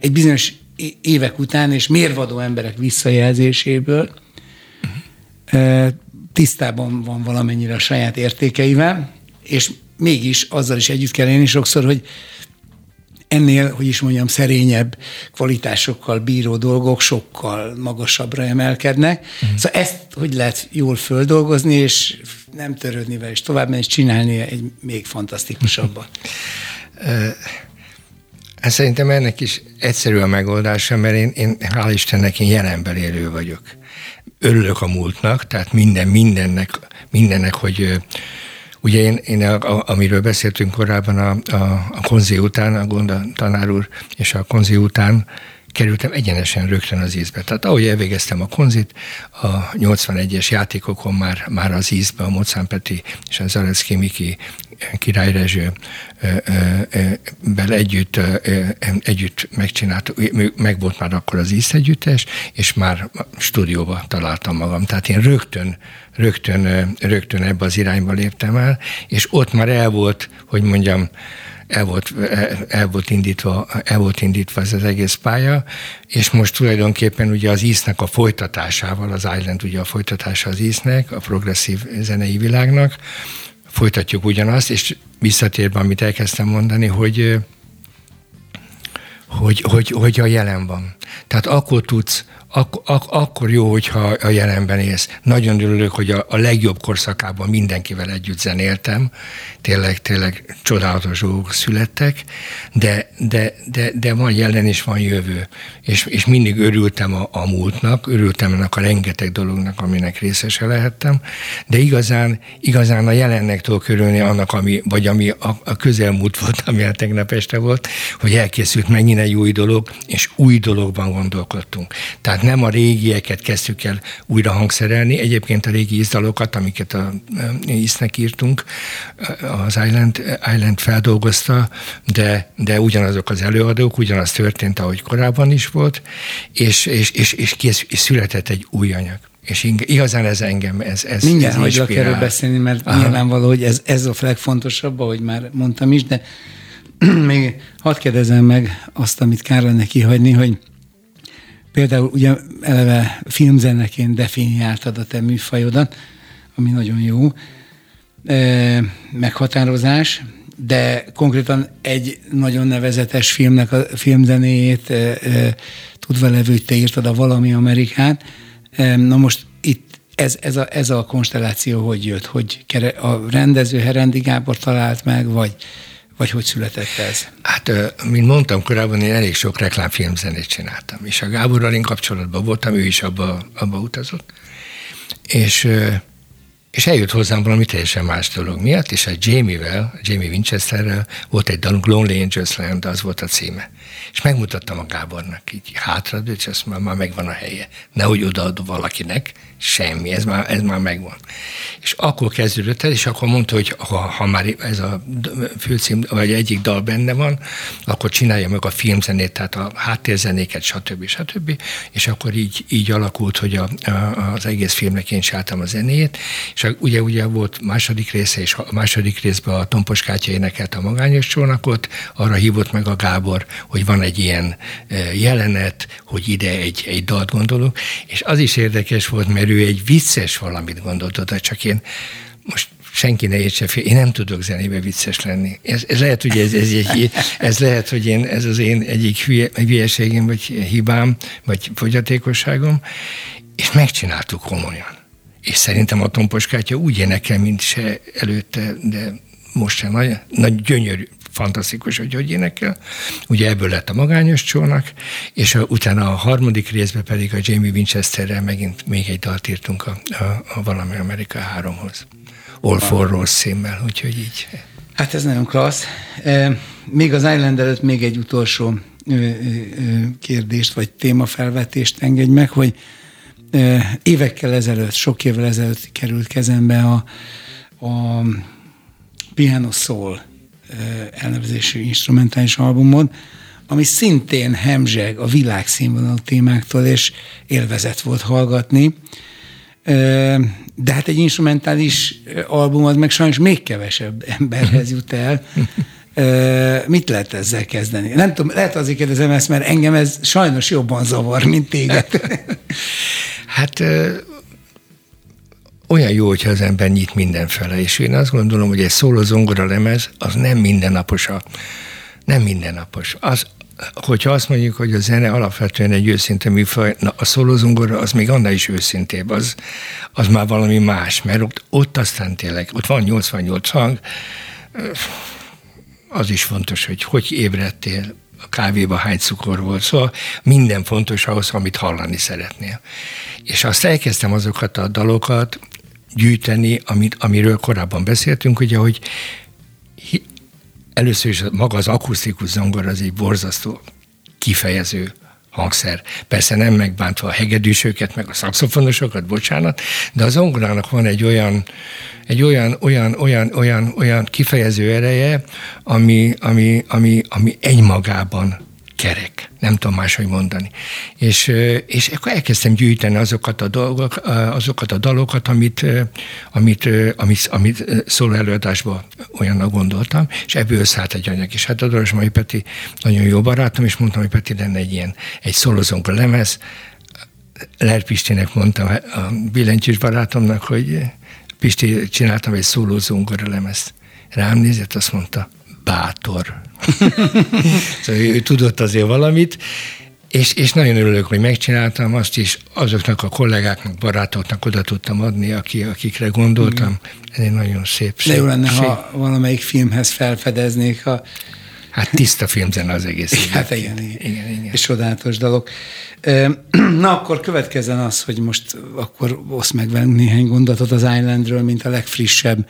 [SPEAKER 1] egy bizonyos évek után és mérvadó emberek visszajelzéséből tisztában van valamennyire a saját értékeivel, és mégis azzal is együtt kell élni sokszor, hogy ennél, hogy is mondjam, szerényebb kvalitásokkal bíró dolgok sokkal magasabbra emelkednek. Mm. Szóval ezt hogy lehet jól földolgozni, és nem törődni vele, és tovább menni, és csinálni egy még fantasztikusabbat. (laughs)
[SPEAKER 2] Hát szerintem ennek is egyszerű a megoldása, mert én, én hál' Istennek, én jelenben élő vagyok. Örülök a múltnak, tehát minden, mindennek, mindennek, hogy Ugye én, én a, a, amiről beszéltünk korábban a, a, a konzi után, a Gonda tanár úr és a konzi után kerültem egyenesen rögtön az ízbe. Tehát ahogy elvégeztem a konzit, a 81-es játékokon már, már az ízbe a Mocán és a Zalecki Miki Király Rezső bel együtt, együtt megcsináltuk, meg volt már akkor az íz együttes, és már stúdióba találtam magam. Tehát én rögtön, rögtön, rögtön ebbe az irányba léptem el, és ott már el volt, hogy mondjam, el volt, el, volt indítva, el volt indítva ez az egész pálya, és most tulajdonképpen ugye az íznek a folytatásával, az Island ugye a folytatása az íznek, a progresszív zenei világnak, folytatjuk ugyanazt, és visszatérve, amit elkezdtem mondani, hogy hogy, hogy, hogy a jelen van. Tehát akkor tudsz, ak- ak- akkor jó, hogyha a jelenben élsz. Nagyon örülök, hogy a, a legjobb korszakában mindenkivel együtt zenéltem. Tényleg, tényleg csodálatos dolgok születtek, de, de, de, de van jelen és van jövő. És, és mindig örültem a, a múltnak, örültem ennek a rengeteg dolognak, aminek részese lehettem, de igazán, igazán a jelennek tudok örülni annak, ami, vagy ami a, a közelmúlt volt, (laughs) ami a tegnap este volt, hogy elkészült megint egy új dolog, és új dologban gondolkodtunk. Tehát nem a régieket kezdtük el újra hangszerelni, egyébként a régi izdalokat, amiket a Isznek írtunk, az Island, Island feldolgozta, de, de ugyanazok az előadók, ugyanaz történt, ahogy korábban is volt, és, és, és, és, kész, és született egy új anyag. És igazán ez engem, ez, ez
[SPEAKER 1] Mindjárt
[SPEAKER 2] ez
[SPEAKER 1] hagylak erről beszélni, mert Aha. nyilvánvaló, hogy ez, ez a legfontosabb, ahogy már mondtam is, de (clears throat) még hadd kérdezem meg azt, amit kellene kihagyni, hogy például ugye eleve filmzeneként definiáltad a te műfajodat, ami nagyon jó e, meghatározás, de konkrétan egy nagyon nevezetes filmnek a filmzenéjét e, e, tudva levő, hogy te írtad a Valami Amerikát. E, na most itt ez, ez, a, ez a konstelláció hogy jött? Hogy a rendező Herendi Gábor talált meg, vagy vagy hogy született ez?
[SPEAKER 2] Hát, mint mondtam korábban, én elég sok reklámfilmzenét csináltam, és a Gáborral én kapcsolatban voltam, ő is abba, abba utazott, és, és eljött hozzám valami teljesen más dolog miatt, és a Jamie-vel, Jamie Winchesterrel volt egy dalunk, Lonely Angels Land, az volt a címe. És megmutattam a Gábornak, így hátra, és azt már, már megvan a helye. Nehogy odaad valakinek, semmi, ez már, ez már megvan. És akkor kezdődött el, és akkor mondta, hogy ha, ha már ez a főcím, vagy egyik dal benne van, akkor csinálja meg a filmzenét, tehát a háttérzenéket, stb. stb. És akkor így, így alakult, hogy a, a, az egész filmnek én csináltam a zenét, és ugye, ugye volt második része, és a második részben a Tompos Kátya énekelt a magányos csónakot, arra hívott meg a Gábor, hogy van egy ilyen e, jelenet, hogy ide egy, egy dalt gondolok, és az is érdekes volt, mert ő egy vicces valamit gondolt oda, csak én most senki ne értse fél, én nem tudok zenébe vicces lenni. Ez, ez lehet, hogy ez, ez, egy, ez lehet, hogy én, ez az én egyik hülye, hülyeségem, vagy hibám, vagy fogyatékosságom, és megcsináltuk komolyan. És szerintem a tomposkátja úgy énekel, mint se előtte, de most sem nagy, nagy gyönyörű, fantasztikus, hogy hogy énekel. Ugye ebből lett a magányos csónak, és a, utána a harmadik részben pedig a Jamie Winchesterrel megint még egy dalt írtunk a, a, a Valami Amerika 3-hoz. All for Rose címmel, úgyhogy így.
[SPEAKER 1] Hát ez nagyon klassz. Még az Island előtt még egy utolsó kérdést, vagy témafelvetést engedj meg, hogy évekkel ezelőtt, sok évvel ezelőtt került kezembe a, a Piano Soul elnevezésű instrumentális albumod, ami szintén hemzseg a világszínvonalú témáktól, és élvezet volt hallgatni. De hát egy instrumentális album az meg sajnos még kevesebb (laughs) emberhez jut el. Mit lehet ezzel kezdeni? Nem tudom, lehet azért kérdezem ezt, mert engem ez sajnos jobban zavar, mint téged. (laughs) (laughs)
[SPEAKER 2] Hát olyan jó, hogyha az ember nyit mindenfele, és én azt gondolom, hogy egy szóló zongora lemez az nem mindennapos. A, nem mindennapos. Az, hogyha azt mondjuk, hogy a zene alapvetően egy őszinte műfaj, na a szólózongora az még annál is őszintébb, az, az már valami más, mert ott, ott aztán tényleg, ott van 88 hang, az is fontos, hogy hogy ébredtél, a kávéba hány cukor volt, szóval minden fontos ahhoz, amit hallani szeretnél. És azt elkezdtem azokat a dalokat gyűjteni, amit, amiről korábban beszéltünk, ugye, hogy először is maga az akusztikus zongora az egy borzasztó kifejező hangszer. Persze nem megbántva a hegedűsöket, meg a szakszofonosokat, bocsánat, de az zongorának van egy olyan, egy olyan, olyan, olyan, olyan, olyan kifejező ereje, ami, ami, ami, ami egymagában kerek. Nem tudom máshogy mondani. És, és akkor elkezdtem gyűjteni azokat a, dolgok, azokat a dalokat, amit, amit, amit, amit szóló előadásban olyannak gondoltam, és ebből összeállt egy anyag. És hát a Dorosmai Peti nagyon jó barátom, és mondtam, hogy Peti lenne egy ilyen, egy szólozónk lemez. Ler Pistinek mondtam, a billentyűs barátomnak, hogy Pisti, csináltam egy szólózongora lemezt. Rám nézett, azt mondta, bátor. (laughs) szóval ő, ő tudott azért valamit, És, és nagyon örülök, hogy megcsináltam azt is, azoknak a kollégáknak, barátoknak oda tudtam adni, aki, akikre gondoltam. Ez egy nagyon szép, szép
[SPEAKER 1] De jó lenne,
[SPEAKER 2] szép.
[SPEAKER 1] ha valamelyik filmhez felfedeznék a
[SPEAKER 2] Hát tiszta filmzene az egész. (laughs)
[SPEAKER 1] Hát igen, igen,
[SPEAKER 2] igen, igen.
[SPEAKER 1] És csodálatos dolog. (clears throat) Na akkor következzen az, hogy most akkor osz meg velünk néhány gondolatot az Islandről, mint a legfrissebb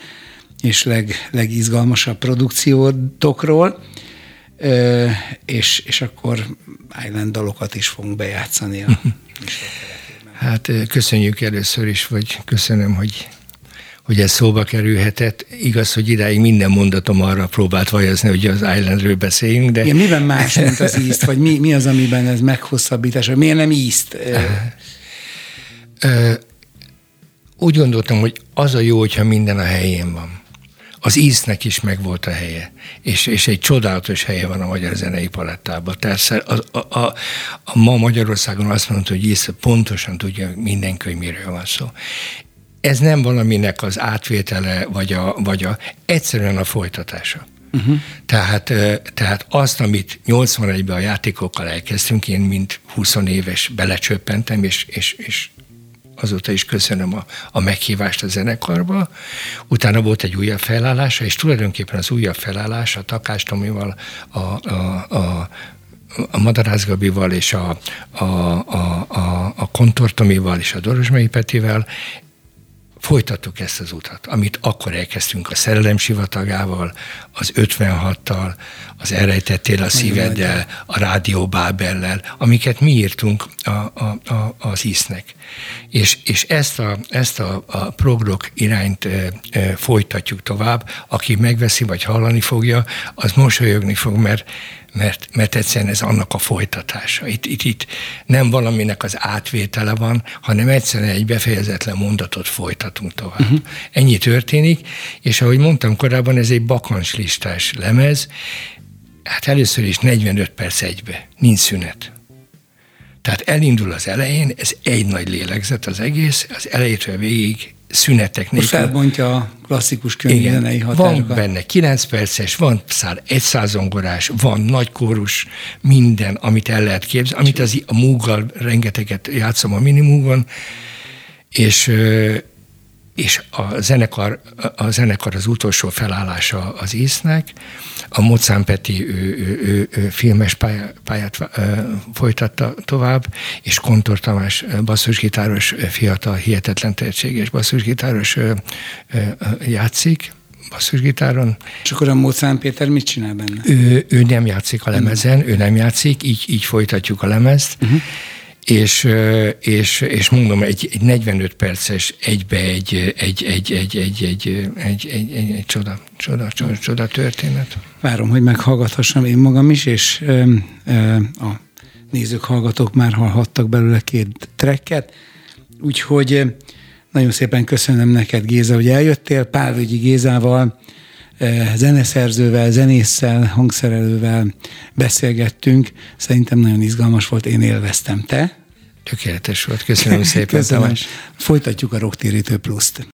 [SPEAKER 1] és leg, legizgalmasabb produkciótokról, és, és akkor Island dalokat is fogunk bejátszani a (laughs)
[SPEAKER 2] Hát köszönjük először is, vagy köszönöm, hogy hogy ez szóba kerülhetett. Igaz, hogy idáig minden mondatom arra próbált vajazni, hogy az Islandről beszéljünk, de...
[SPEAKER 1] Igen, miben más, mint az (laughs) ízt, vagy mi, mi az, amiben ez meghosszabbítás, vagy miért nem ízt?
[SPEAKER 2] Úgy gondoltam, hogy az a jó, hogyha minden a helyén van. Az íznek is megvolt a helye, és, és egy csodálatos helye van a magyar zenei palettában. Tehát a, a, a, a ma Magyarországon azt mondta, hogy íz pontosan tudja mindenki, hogy miről van szó ez nem valaminek az átvétele, vagy a, vagy a egyszerűen a folytatása. Uh-huh. Tehát, tehát azt, amit 81-ben a játékokkal elkezdtünk, én mint 20 éves belecsöppentem, és, és, és azóta is köszönöm a, a meghívást a zenekarba. Utána volt egy újabb felállása, és tulajdonképpen az újabb felállás a Takás Tomival, a, a, a a Madarász Gabival és a, a, a, a, a Kontor Tomival és a Dorosmai Petivel folytattuk ezt az utat, amit akkor elkezdtünk a szerelem sivatagával, az 56-tal, az elrejtettél a szíveddel, a rádió Bábellel, amiket mi írtunk a, a, a, az ísznek. És, és ezt a, ezt a, a progrok irányt e, e, folytatjuk tovább, aki megveszi vagy hallani fogja, az mosolyogni fog, mert mert, mert egyszerűen ez annak a folytatása. Itt, itt, itt nem valaminek az átvétele van, hanem egyszerűen egy befejezetlen mondatot folytatunk tovább. Uh-huh. Ennyi történik, és ahogy mondtam korábban, ez egy bakancslistás lemez, hát először is 45 perc egybe, nincs szünet. Tehát elindul az elején, ez egy nagy lélegzet az egész, az elejétől végig szünetek
[SPEAKER 1] nélkül. Felbontja a klasszikus könyvzenei határokat.
[SPEAKER 2] Van benne 9 perces, van szár egy százongorás, van nagy kórus, minden, amit el lehet képzelni, amit az, a múggal rengeteget játszom a minimúgon, és és a zenekar, a zenekar az utolsó felállása az észnek, a Mocán Peti ő, ő, ő, ő filmes pályát, pályát folytatta tovább, és Kontor Tamás basszusgitáros, fiatal, hihetetlen tehetséges basszusgitáros játszik, basszusgitáron.
[SPEAKER 1] És akkor a Mocán Péter mit csinál benne?
[SPEAKER 2] Ő, ő nem játszik a lemezen, ő nem játszik, így, így folytatjuk a lemezt, uh-huh és, és, és mondom, egy, egy 45 perces egybe egy, egy, egy, egy, egy, egy, egy, egy, egy, egy csoda, csoda, csoda, csoda történet.
[SPEAKER 1] Várom, hogy meghallgathassam én magam is, és ö, ö, a nézők, hallgatók már hallhattak belőle két trekket, úgyhogy nagyon szépen köszönöm neked, Géza, hogy eljöttél. Pálvügyi Gézával zeneszerzővel, zenésszel, hangszerelővel beszélgettünk. Szerintem nagyon izgalmas volt, én élveztem. Te?
[SPEAKER 2] Tökéletes volt, köszönöm szépen. (laughs)
[SPEAKER 1] Köszönöm. Folytatjuk a Rocktérítő Pluszt.